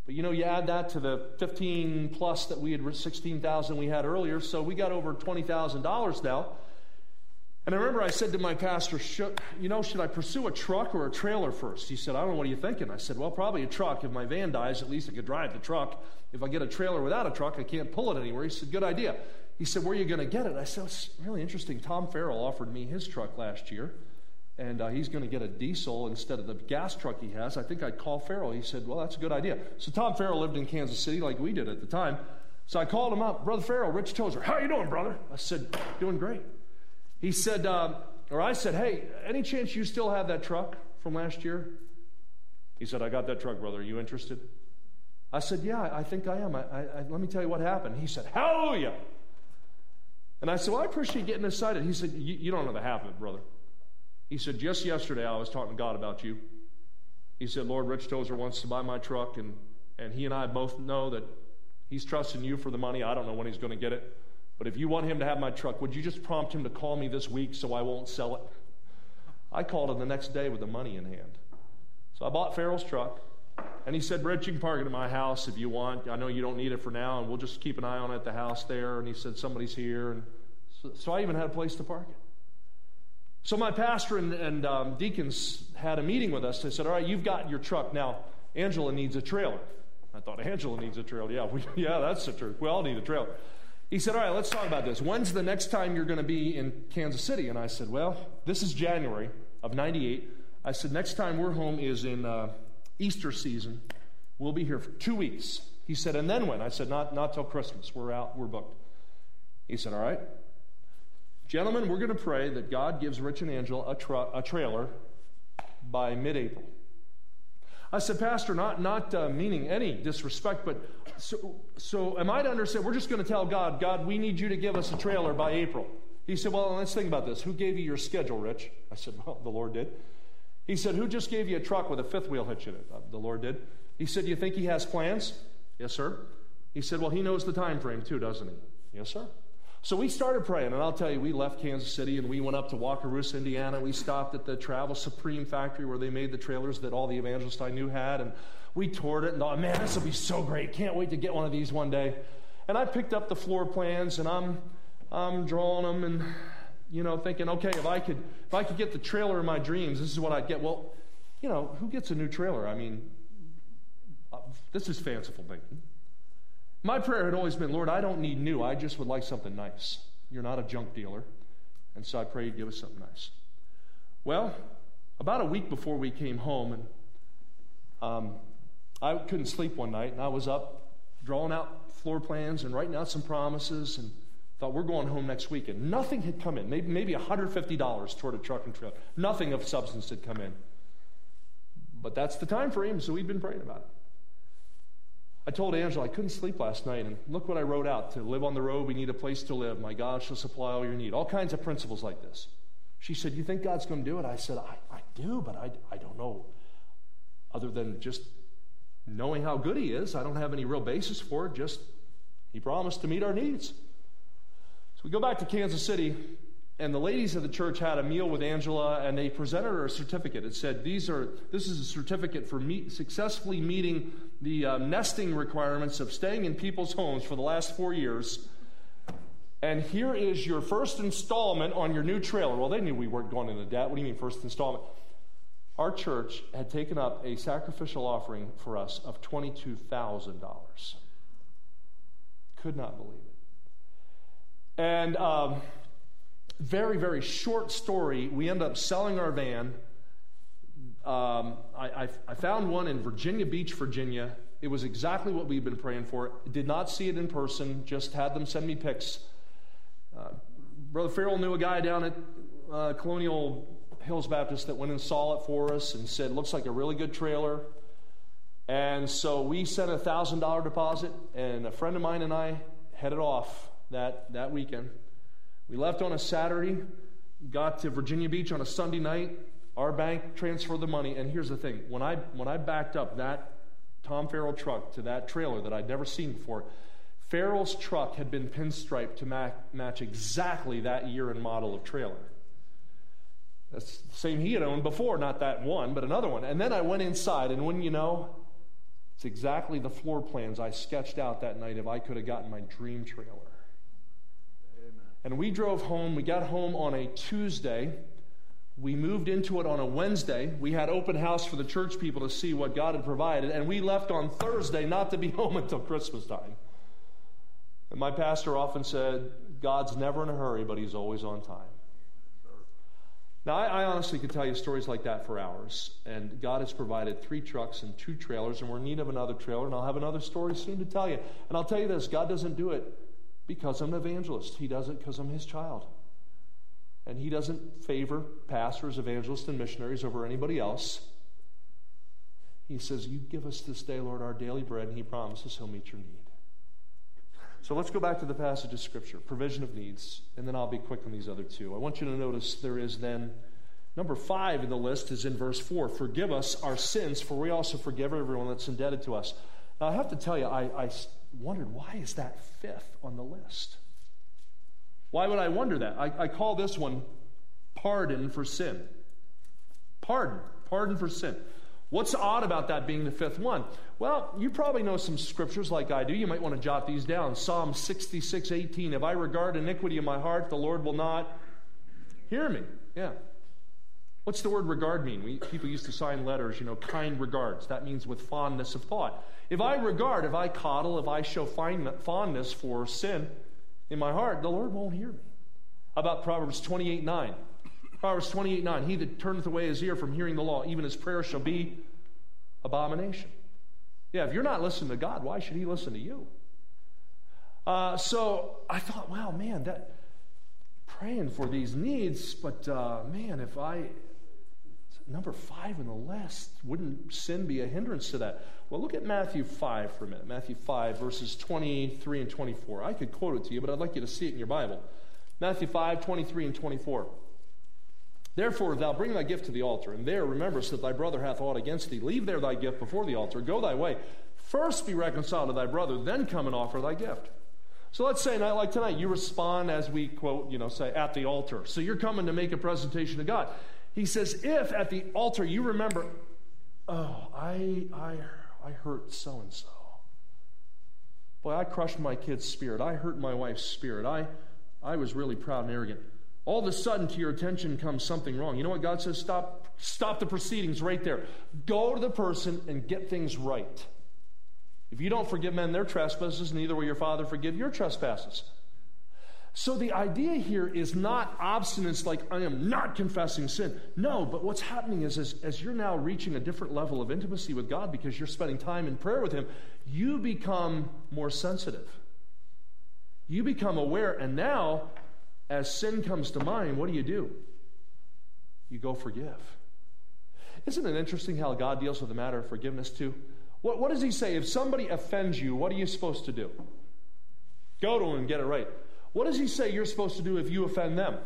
But you know, you add that to the 15 plus that we had, 16,000 we had earlier, so we got over $20,000 now. And I remember I said to my pastor, you know, should I pursue a truck or a trailer first? He said, I don't know, what are you thinking? I said, well, probably a truck. If my van dies, at least I could drive the truck. If I get a trailer without a truck, I can't pull it anywhere. He said, good idea. He said, where are you going to get it? I said, it's really interesting. Tom Farrell offered me his truck last year, and uh, he's going to get a diesel instead of the gas truck he has. I think I'd call Farrell. He said, well, that's a good idea. So Tom Farrell lived in Kansas City like we did at the time. So I called him up, Brother Farrell, Rich Tozer, how you doing, brother? I said, doing great. He said, um, or I said, hey, any chance you still have that truck from last year? He said, I got that truck, brother. Are you interested? I said, yeah, I think I am. I, I, let me tell you what happened. He said, hallelujah. And I said, well, I appreciate getting excited. He said, you don't know the half of it, brother. He said, just yesterday I was talking to God about you. He said, Lord, Rich Tozer wants to buy my truck, and, and he and I both know that he's trusting you for the money. I don't know when he's going to get it. But if you want him to have my truck, would you just prompt him to call me this week so I won't sell it? I called him the next day with the money in hand. So I bought Farrell's truck. And he said, Rich, you can park it at my house if you want. I know you don't need it for now, and we'll just keep an eye on it at the house there. And he said, somebody's here. And so, so I even had a place to park it. So my pastor and, and um, deacons had a meeting with us. They said, All right, you've got your truck. Now, Angela needs a trailer. I thought, Angela needs a trailer. Yeah, we, yeah, that's the truth. We all need a trailer. He said, All right, let's talk about this. When's the next time you're going to be in Kansas City? And I said, Well, this is January of 98. I said, Next time we're home is in uh, Easter season. We'll be here for two weeks. He said, And then when? I said, Not, not till Christmas. We're out, we're booked. He said, All right. Gentlemen, we're going to pray that God gives Rich and Angela a, tra- a trailer by mid April. I said, Pastor, not, not uh, meaning any disrespect, but so, so am I to understand? We're just going to tell God, God, we need you to give us a trailer by April. He said, Well, let's think about this. Who gave you your schedule, Rich? I said, Well, the Lord did. He said, Who just gave you a truck with a fifth wheel hitch in it? Uh, the Lord did. He said, You think he has plans? Yes, sir. He said, Well, he knows the time frame too, doesn't he? Yes, sir. So we started praying, and I'll tell you, we left Kansas City and we went up to Wakarusa, Indiana. We stopped at the Travel Supreme factory where they made the trailers that all the evangelists I knew had, and we toured it and thought, man, this will be so great. Can't wait to get one of these one day. And I picked up the floor plans and I'm, I'm drawing them and, you know, thinking, okay, if I could, if I could get the trailer of my dreams, this is what I'd get. Well, you know, who gets a new trailer? I mean, uh, this is fanciful thinking. My prayer had always been, Lord, I don't need new. I just would like something nice. You're not a junk dealer. And so I pray you'd give us something nice. Well, about a week before we came home, and um, I couldn't sleep one night, and I was up drawing out floor plans and writing out some promises, and thought we're going home next week. And nothing had come in, maybe, maybe $150 toward a truck and trailer. Nothing of substance had come in. But that's the time frame, so we'd been praying about it. I told Angela I couldn't sleep last night, and look what I wrote out. To live on the road, we need a place to live. My God shall supply all your need. All kinds of principles like this. She said, You think God's going to do it? I said, I, I do, but I, I don't know. Other than just knowing how good He is, I don't have any real basis for it. Just He promised to meet our needs. So we go back to Kansas City, and the ladies of the church had a meal with Angela, and they presented her a certificate. It said, "These are this is a certificate for meet, successfully meeting the uh, nesting requirements of staying in people's homes for the last four years." And here is your first installment on your new trailer. Well, they knew we weren't going into debt. What do you mean, first installment? Our church had taken up a sacrificial offering for us of $22,000. Could not believe it. And um, very, very short story. We end up selling our van. Um, I, I, I found one in Virginia Beach, Virginia. It was exactly what we'd been praying for. Did not see it in person, just had them send me pics. Uh, Brother Farrell knew a guy down at uh, Colonial Hills Baptist that went and saw it for us and said, looks like a really good trailer. And so we sent a $1,000 deposit, and a friend of mine and I headed off that, that weekend. We left on a Saturday, got to Virginia Beach on a Sunday night. Our bank transferred the money, and here's the thing: when I when I backed up that Tom Farrell truck to that trailer that I'd never seen before, Farrell's truck had been pinstriped to ma- match exactly that year and model of trailer. That's the same he had owned before, not that one, but another one. And then I went inside, and when you know, it's exactly the floor plans I sketched out that night if I could have gotten my dream trailer. And we drove home. We got home on a Tuesday. We moved into it on a Wednesday. We had open house for the church people to see what God had provided. And we left on Thursday not to be home until Christmas time. And my pastor often said, God's never in a hurry, but he's always on time. Now, I, I, honestly could tell you stories like that for hours. And God has provided three trucks and two trailers, and we're in need of another trailer. And I'll have another story soon to tell you. And I'll tell you this God doesn't do it because I'm an evangelist. He does it because I'm his child. And he doesn't favor pastors, evangelists, and missionaries over anybody else. He says, You give us this day, Lord, our daily bread, and he promises he'll meet your need. So let's go back to the passage of Scripture provision of needs, and then I'll be quick on these other two. I want you to notice there is then number five in the list is in verse four forgive us our sins, for we also forgive everyone that's indebted to us. Now, I have to tell you, I, I wondered why is that fifth on the list? Why would I wonder that? I, I call this one pardon for sin. Pardon. Pardon for sin. What's odd about that being the fifth one? Well, you probably know some scriptures like I do. You might want to jot these down. Psalm 66, 18. If I regard iniquity in my heart, the Lord will not hear me. Yeah. What's the word regard mean? We, people used to sign letters, you know, kind regards. That means with fondness of thought. If I regard, if I coddle, if I show fondness for sin in my heart, the Lord won't hear me. How about Proverbs 28 9? Proverbs 28 9. He that turneth away his ear from hearing the law, even his prayer shall be abomination. Yeah, if you're not listening to God, why should he listen to you? Uh, so I thought, wow, man, that praying for these needs, but uh, man, if I number five in the list, wouldn't sin be a hindrance to that? Well, look at Matthew 5 for a minute. Matthew 5, verses 23 and 24. I could quote it to you, but I'd like you to see it in your Bible. Matthew 5, 23 and 24. Therefore, thou bring thy gift to the altar, and there rememberest that thy brother hath aught against thee, leave there thy gift before the altar, go thy way. First be reconciled to thy brother, then come and offer thy gift. So let's say, like tonight, you respond as we quote, you know, say, at the altar. So you're coming to make a presentation to God. He says, if at the altar you remember, oh, I, I I hurt so and so. Boy, I crushed my kid's spirit. I hurt my wife's spirit. I, I was really proud and arrogant. all of a sudden to your attention comes something wrong. You know what God says? Stop, stop the proceedings right there. Go to the person and get things right. If you don't forgive men their trespasses, neither will your Father forgive your trespasses. So the idea here is not obstinance like I am not confessing sin. No, but what's happening is as, as, you're now reaching a different level of intimacy with God because you're spending time in prayer with Him, you become more sensitive. You become aware, and now as sin comes to mind, what do you do? You go forgive. Isn't it interesting how God deals with the matter of forgiveness too? What, what does He say? If somebody offends you, what are you supposed to do? Go to Him and get it right. What does he say you're supposed to do if you offend them?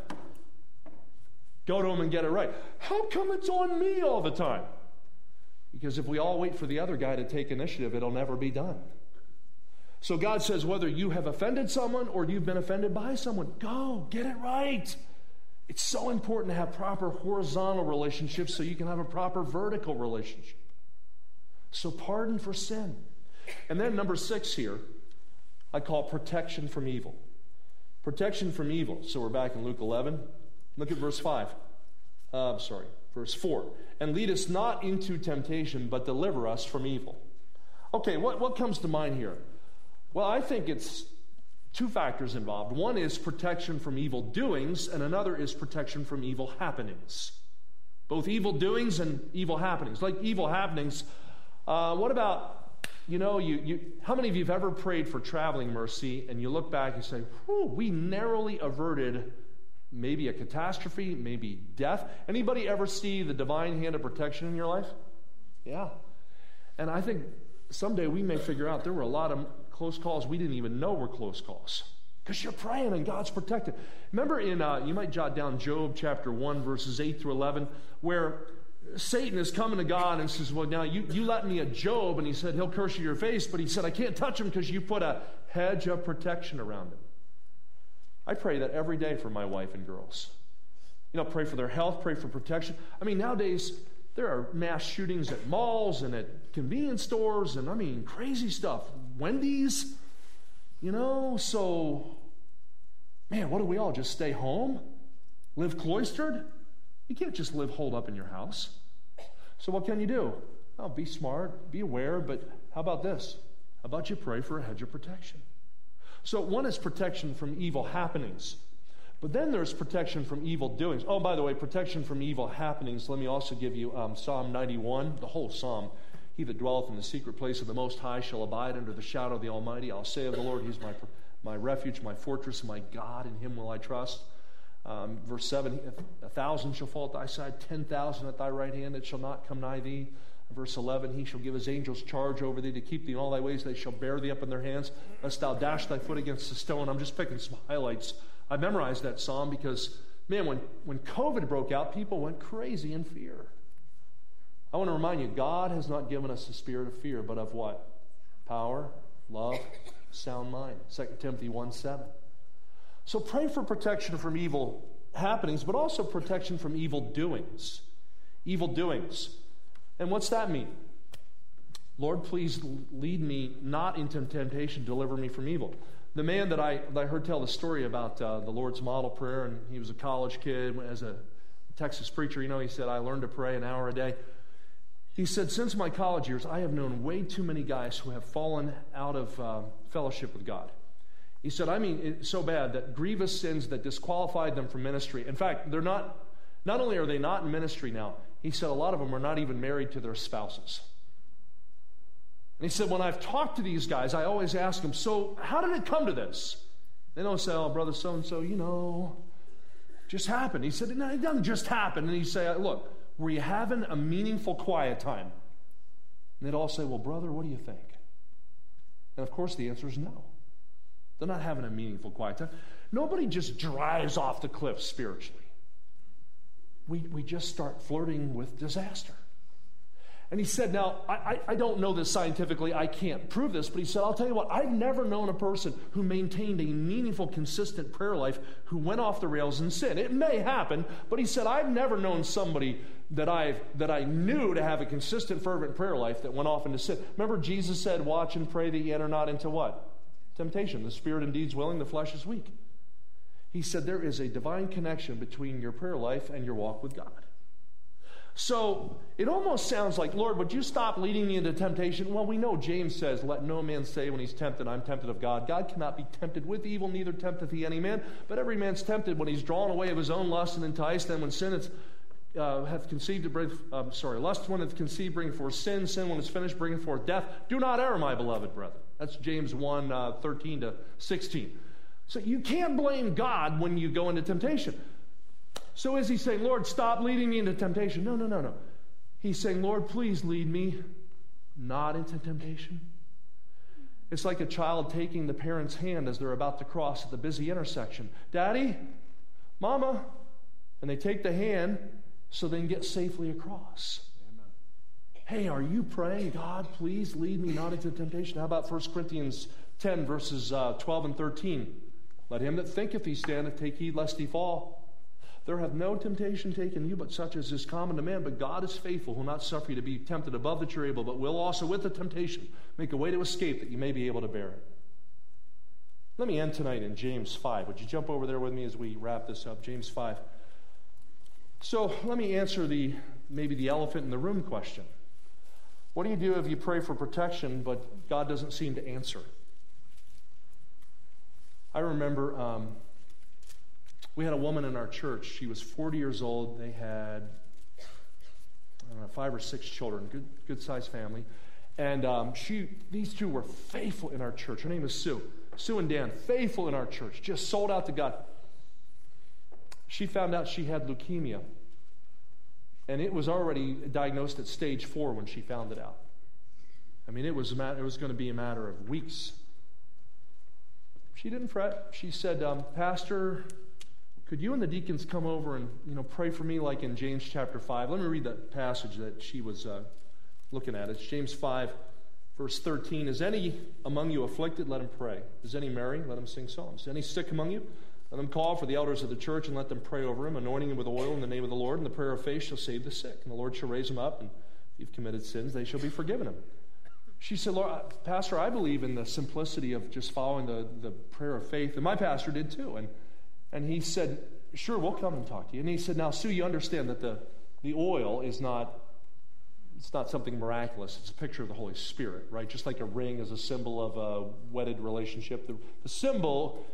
Go to them and get it right. How come it's on me all the time? Because if we all wait for the other guy to take initiative, it'll never be done. So God says whether you have offended someone or you've been offended by someone, go, get it right. It's so important to have proper horizontal relationships so you can have a proper vertical relationship. So pardon for sin. And then number six here, I call protection from evil. Protection from evil. So we're back in Luke 11. Look at verse 5. Uh, sorry, verse 4. And lead us not into temptation, but deliver us from evil. Okay, what, what comes to mind here? Well, I think it's two factors involved. One is protection from evil doings, and another is protection from evil happenings. Both evil doings and evil happenings. Like evil happenings, uh, what about you know, you, you, how many of you have ever prayed for traveling mercy and you look back and say, whew, we narrowly averted maybe a catastrophe, maybe death? Anybody ever see the divine hand of protection in your life? Yeah. And I think someday we may figure out there were a lot of close calls we didn't even know were close calls. Because you're praying and God's protected. Remember in, uh, you might jot down Job chapter 1, verses 8 through 11, where Satan is coming to God and says, Well, now you, you let me a Job, and he said, He'll curse you your face, but he said, I can't touch him because you put a hedge of protection around him. I pray that every day for my wife and girls. You know, pray for their health, pray for protection. I mean, nowadays, there are mass shootings at malls and at convenience stores, and I mean, crazy stuff. Wendy's, you know, so, man, what do we all just stay home? Live cloistered? You can't just live holed up in your house. So, what can you do? Oh, be smart, be aware, but how about this? How about you pray for a hedge of protection? So, one is protection from evil happenings, but then there's protection from evil doings. Oh, by the way, protection from evil happenings. Let me also give you um, Psalm 91, the whole psalm. He that dwelleth in the secret place of the Most High shall abide under the shadow of the Almighty. I'll say of the Lord, He's my, my refuge, my fortress, my God. In Him will I trust. Um, verse 7 A thousand shall fall at thy side, 10,000 at thy right hand, it shall not come nigh thee. Verse 11 He shall give his angels charge over thee to keep thee in all thy ways. They shall bear thee up in their hands, lest thou dash thy foot against a stone. I'm just picking some highlights. I memorized that psalm because, man, when, when COVID broke out, people went crazy in fear. I want to remind you God has not given us a spirit of fear, but of what? Power, love, sound mind. 2 Timothy 1 7. So pray for protection from evil happenings, but also protection from evil doings. Evil doings. And what's that mean? Lord, please lead me not into temptation, deliver me from evil. The man that I, that I heard tell the story about uh, the Lord's model prayer, and he was a college kid as a Texas preacher, you know, he said, I learned to pray an hour a day. He said, Since my college years, I have known way too many guys who have fallen out of uh, fellowship with God. He said, I mean, it's so bad that grievous sins that disqualified them from ministry. In fact, they're not, not only are they not in ministry now, he said a lot of them are not even married to their spouses. And he said, when I've talked to these guys, I always ask them, so how did it come to this? They don't say, oh, brother so and so, you know, just happened. He said, no, it doesn't just happen. And he say, look, were you having a meaningful quiet time? And they'd all say, well, brother, what do you think? And of course, the answer is no. They're not having a meaningful quiet time. Nobody just drives off the cliff spiritually. We, we just start flirting with disaster. And he said, Now, I, I, I, don't know this scientifically, I can't prove this, but he said, I'll tell you what, I've never known a person who maintained a meaningful, consistent prayer life who went off the rails in sin. It may happen, but he said, I've never known somebody that, i that I knew to have a consistent, fervent prayer life that went off into sin. Remember, Jesus said, Watch and pray that ye enter not into what? Temptation. The spirit indeed is willing, the flesh is weak. He said there is a divine connection between your prayer life and your walk with God. So it almost sounds like, Lord, would you stop leading me into temptation? Well, we know James says, Let no man say when he's tempted, I'm tempted of God. God cannot be tempted with evil, neither tempteth he any man. But every man's tempted when he's drawn away of his own lust and enticed. And when sin is, uh, hath conceived to bring, um, sorry, lust when it's conceived, bring forth sin. Sin when it's finished, bringing forth death. Do not err, my beloved brethren. That's James 1 uh, 13 to 16. So you can't blame God when you go into temptation. So is he saying, Lord, stop leading me into temptation? No, no, no, no. He's saying, Lord, please lead me not into temptation. It's like a child taking the parent's hand as they're about to cross at the busy intersection. Daddy, Mama, and they take the hand so they can get safely across. Hey, are you praying, God, please lead me not into temptation? How about 1 Corinthians 10, verses uh, 12 and 13? Let him that thinketh he standeth take heed lest he fall. There hath no temptation taken you but such as is common to man. But God is faithful, who will not suffer you to be tempted above that you're able, but will also with the temptation make a way to escape that you may be able to bear it. Let me end tonight in James 5. Would you jump over there with me as we wrap this up? James 5. So let me answer the maybe the elephant in the room question. What do you do if you pray for protection, but God doesn't seem to answer? I remember um, we had a woman in our church. She was 40 years old. They had know, five or six children, good, good sized family. And um, she, these two were faithful in our church. Her name is Sue. Sue and Dan, faithful in our church, just sold out to God. She found out she had leukemia. And it was already diagnosed at stage four when she found it out. I mean, it was, it was going to be a matter of weeks. She didn't fret. She said, um, Pastor, could you and the deacons come over and you know pray for me like in james chapter 5 let me read that passage that she was uh, looking at. It's james 5 verse 13 is any among you afflicted? Let him pray. Is any merry? Let him sing psalms. Is any sick among you let them call for the elders of the church and let them pray over him anointing him with oil in the name of the lord and the prayer of faith shall save the sick and the lord shall raise him up and if you've committed sins they shall be forgiven him she said lord uh, pastor i believe in the simplicity of just following the, the prayer of faith and my pastor did too and and he said, Sure, we'll come and talk to you. And he said, Now, Sue, you understand that the, the oil is not. It's not something miraculous. It's a picture of the Holy Spirit, right? Just like a ring is a symbol of a wedded relationship. The, the symbol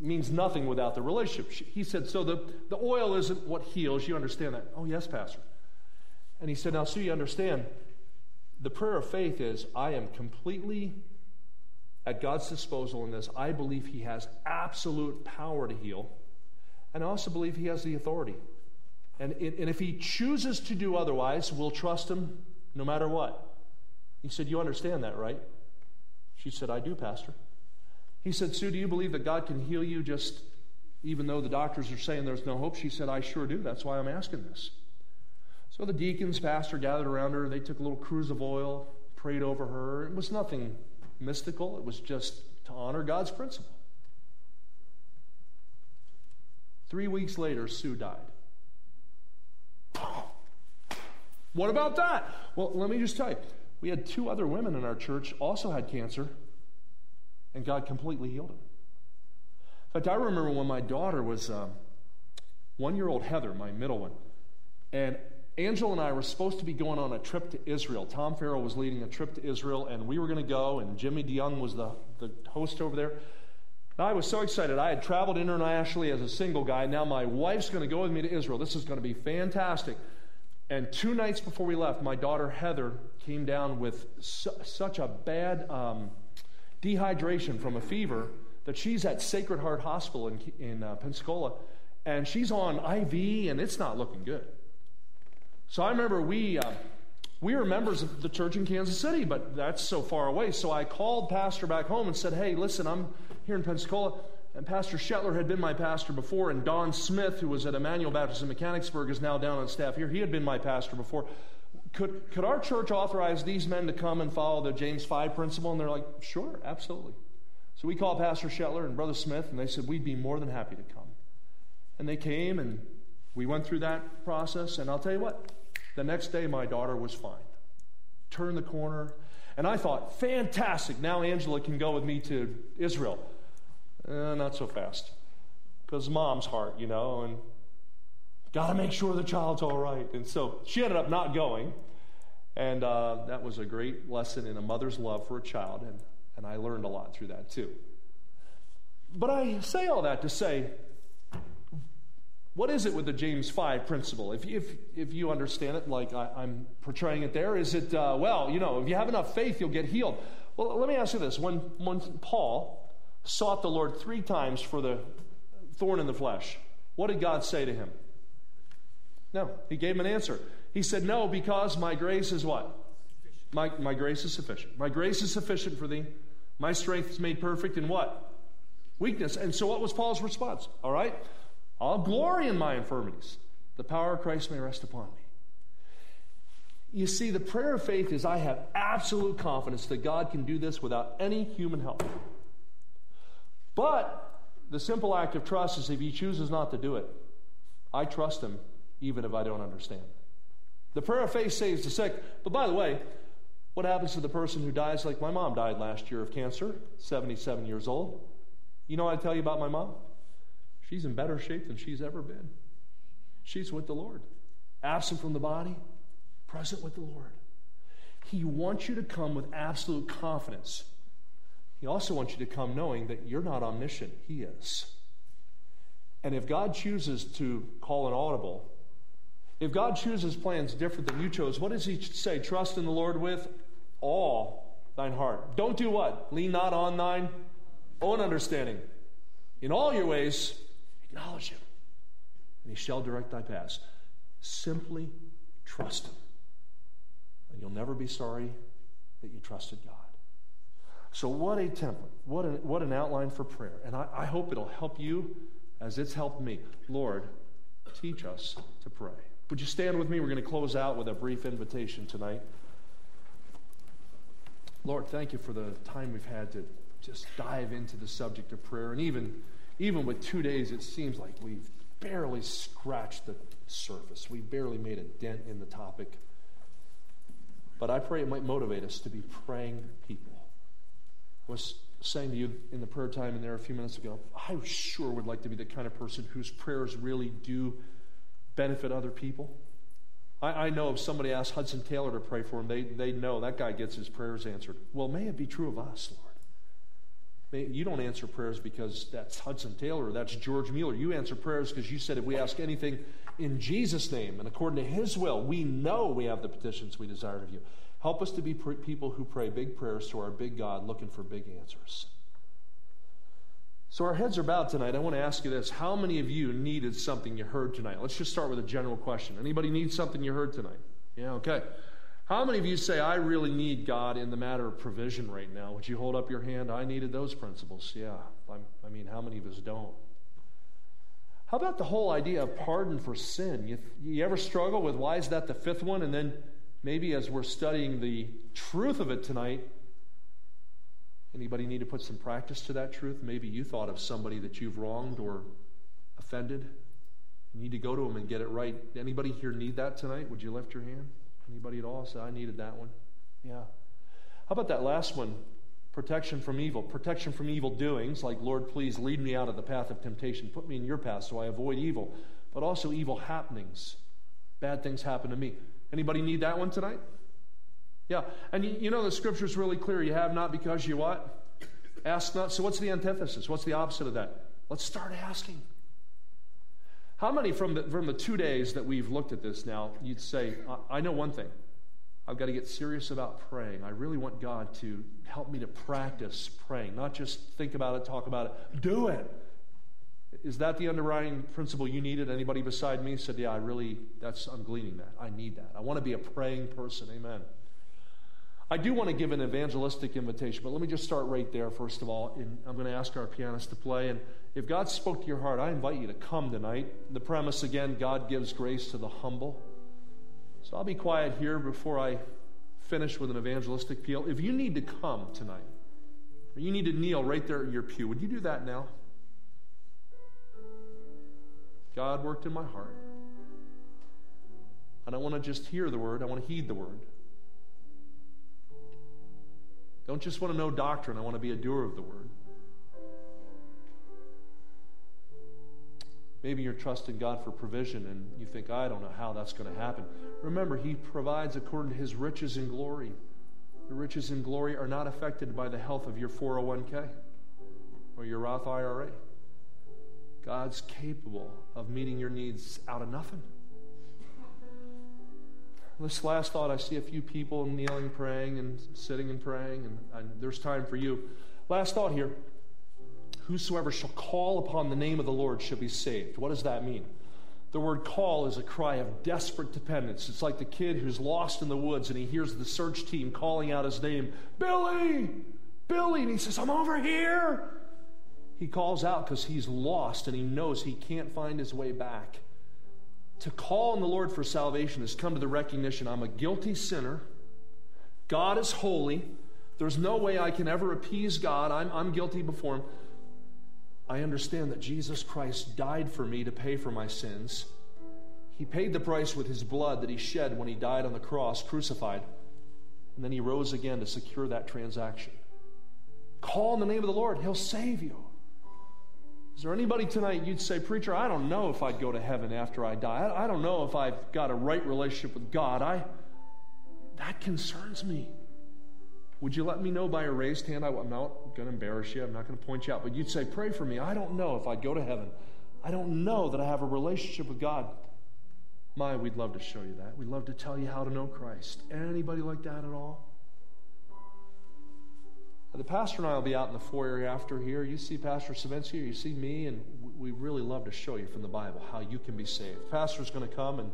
means nothing without the relationship. She, He said, So the, the oil isn't what heals. You understand that? Oh, yes, Pastor. And he said, Now, Sue, you understand the prayer of faith is I am completely at God's disposal in this. I believe He has absolute power to heal, and I also believe He has the authority. And, and if He chooses to do otherwise, we'll trust Him no matter what. He said, You understand that, right? She said, I do, Pastor. He said, Sue, do you believe that God can heal you just even though the doctors are saying there's no hope? She said, I sure do. That's why I'm asking this. So the deacons, pastor gathered around her. They took a little cruse of oil, prayed over her. It was nothing mystical, it was just to honor God's principle. Three weeks later, Sue died. What about that? Well, let me just tell you. We had two other women in our church also had cancer, and God completely healed him. In fact, I remember when my daughter was uh, one year old Heather, my middle one, and Angela and I were supposed to be going on a trip to Israel. Tom Farrell was leading a trip to Israel, and we were going to go, and Jimmy DeYoung was the, the host over there. And I was so excited. I had traveled internationally as a single guy. Now my wife's going to go with me to Israel. This is going to be fantastic. And two nights before we left, my daughter Heather came down with su- such a bad um, dehydration from a fever that she's at Sacred Heart Hospital in, in uh, Pensacola, and she's on IV, and it's not looking good. So I remember we, uh, we were members of the church in Kansas City, but that's so far away. So I called Pastor back home and said, hey, listen, I'm here in Pensacola. And Pastor Shetler had been my pastor before, and Don Smith, who was at Emmanuel Baptist in Mechanicsburg, is now down on staff here. He had been my pastor before. Could, could our church authorize these men to come and follow the James 5 principle? And they're like, sure, absolutely. So we called Pastor Shetler and Brother Smith, and they said, we'd be more than happy to come. And they came, and we went through that process. And I'll tell you what, the next day, my daughter was fine. Turned the corner, and I thought, fantastic, now Angela can go with me to Israel. Uh, not so fast. because mom's heart, you know, and got to make sure the child's all right. And so she ended up not going. And uh, that was a great lesson in a mother's love for a child. And, and I learned a lot through that too. But I say all that to say, what is it with the James 5 principle? If, if, if you understand it like I, am portraying it there, is it, uh, well, you know, if you have enough faith, you'll get healed. Well, let me ask you this. When, when Paul sought the Lord three times for the thorn in the flesh, what did God say to him? No, he gave him an answer. He said, No, because my grace is what? My, my grace is sufficient. My grace is sufficient for thee. My strength is made perfect in what? Weakness. And so, what was Paul's response? All right, I'll glory in my infirmities. The power of Christ may rest upon me. You see, the prayer of faith is I have absolute confidence that God can do this without any human help. But the simple act of trust is if He chooses not to do it, I trust Him even if I don't understand. The prayer of faith saves the sick. But by the way, what happens to the person who dies like my mom died last year of cancer, 77 years old? You know what I tell you about my mom? She's in better shape than she's ever been. She's with the Lord, absent from the body, present with the Lord. He wants you to come with absolute confidence. He also wants you to come knowing that you're not omniscient, He is. And if God chooses to call an audible, if God chooses plans different than you chose, what does He say? Trust in the Lord with all thine heart. Don't do what? Lean not on thine own understanding. In all your ways, acknowledge Him, and He shall direct thy paths. Simply trust Him. And you'll never be sorry that you trusted God. So, what a template, what an, what an outline for prayer. And I, I hope it'll help you as it's helped me. Lord, teach us to pray. Would you stand with me? We're going to close out with a brief invitation tonight. Lord, thank you for the time we've had to just dive into the subject of prayer. And even, even with two days, it seems like we've barely scratched the surface. We barely made a dent in the topic. But I pray it might motivate us to be praying people. I was saying to you in the prayer time in there a few minutes ago, I sure would like to be the kind of person whose prayers really do benefit other people. I, I know if somebody asks Hudson Taylor to pray for him, they, they know that guy gets his prayers answered. Well, may it be true of us, Lord. May, you don't answer prayers because that's Hudson Taylor or that's George Mueller. You answer prayers because you said if we ask anything in Jesus' name and according to His will, we know we have the petitions we desire of you. Help us to be people who pray big prayers to our big God looking for big answers. So, our heads are bowed tonight. I want to ask you this How many of you needed something you heard tonight? Let's just start with a general question. Anybody need something you heard tonight? Yeah, okay. How many of you say, I really need God in the matter of provision right now? Would you hold up your hand? I needed those principles. Yeah. I mean, how many of us don't? How about the whole idea of pardon for sin? You, you ever struggle with why is that the fifth one? And then maybe as we're studying the truth of it tonight, anybody need to put some practice to that truth? Maybe you thought of somebody that you've wronged or offended. You need to go to them and get it right. Anybody here need that tonight? Would you lift your hand? Anybody at all say, I needed that one? Yeah. How about that last one? Protection from evil. Protection from evil doings, like, Lord, please lead me out of the path of temptation. Put me in your path so I avoid evil. But also evil happenings. Bad things happen to me. Anybody need that one tonight? Yeah. And you, you know the scripture's really clear. You have not because you what? Ask not. So what's the antithesis? What's the opposite of that? Let's start asking. How many from the, from the two days that we've looked at this now, you'd say, I, I know one thing. I've got to get serious about praying. I really want God to help me to practice praying, not just think about it, talk about it, do it. Is that the underlying principle you needed? Anybody beside me said, Yeah, I really, that's, I'm gleaning that. I need that. I want to be a praying person. Amen. I do want to give an evangelistic invitation, but let me just start right there, first of all. And I'm going to ask our pianist to play. And if God spoke to your heart, I invite you to come tonight. The premise, again, God gives grace to the humble. So I'll be quiet here before I finish with an evangelistic appeal. If you need to come tonight, or you need to kneel right there at your pew, would you do that now? God worked in my heart. I don't want to just hear the word, I want to heed the word. Don't just want to know doctrine, I want to be a doer of the word. Maybe you're trusting God for provision and you think, I don't know how that's going to happen. Remember, He provides according to His riches and glory. The riches and glory are not affected by the health of your 401k or your Roth IRA. God's capable of meeting your needs out of nothing. This last thought, I see a few people kneeling, praying, and sitting and praying, and, and there's time for you. Last thought here Whosoever shall call upon the name of the Lord shall be saved. What does that mean? The word call is a cry of desperate dependence. It's like the kid who's lost in the woods and he hears the search team calling out his name, Billy! Billy! And he says, I'm over here! He calls out because he's lost and he knows he can't find his way back. To call on the Lord for salvation is come to the recognition I'm a guilty sinner. God is holy. There's no way I can ever appease God. I'm, I'm guilty before Him. I understand that Jesus Christ died for me to pay for my sins. He paid the price with his blood that he shed when he died on the cross, crucified. And then he rose again to secure that transaction. Call in the name of the Lord, he'll save you. Is there anybody tonight you'd say, Preacher, I don't know if I'd go to heaven after I die. I, don't know if I've got a right relationship with God. I, that concerns me. Would you let me know by a raised hand? I, am not going to embarrass you. I'm not going to point you out. But you'd say, Pray for me. I don't know if I'd go to heaven. I don't know that I have a relationship with God. My, we'd love to show you that. We'd love to tell you how to know Christ. Anybody like that at all? The pastor and I will be out in the foyer after here. You see Pastor here, you see me, and we really love to show you from the Bible how you can be saved. Pastor's going to come and,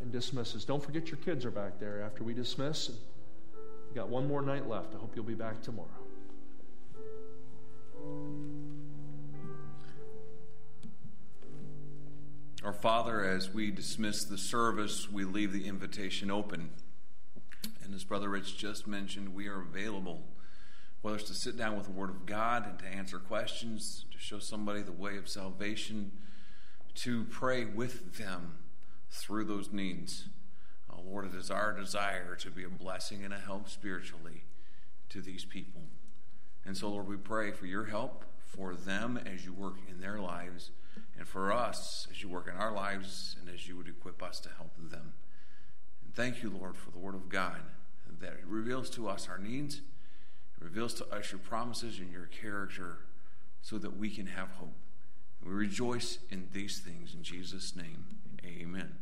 and dismiss us. Don't forget your kids are back there after we dismiss. We've got one more night left. I hope you'll be back tomorrow. Our Father, as we dismiss the service, we leave the invitation open. And as Brother Rich just mentioned, we are available, whether it's to sit down with the Word of God and to answer questions, to show somebody the way of salvation, to pray with them through those needs. Uh, Lord, it is our desire to be a blessing and a help spiritually to these people. And so, Lord, we pray for your help for them as you work in their lives, and for us as you work in our lives, and as you would equip us to help them. And thank you, Lord, for the Word of God that reveals to us our needs, reveals to us your promises and your character so that we can have hope. We rejoice in these things in Jesus' name. Amen.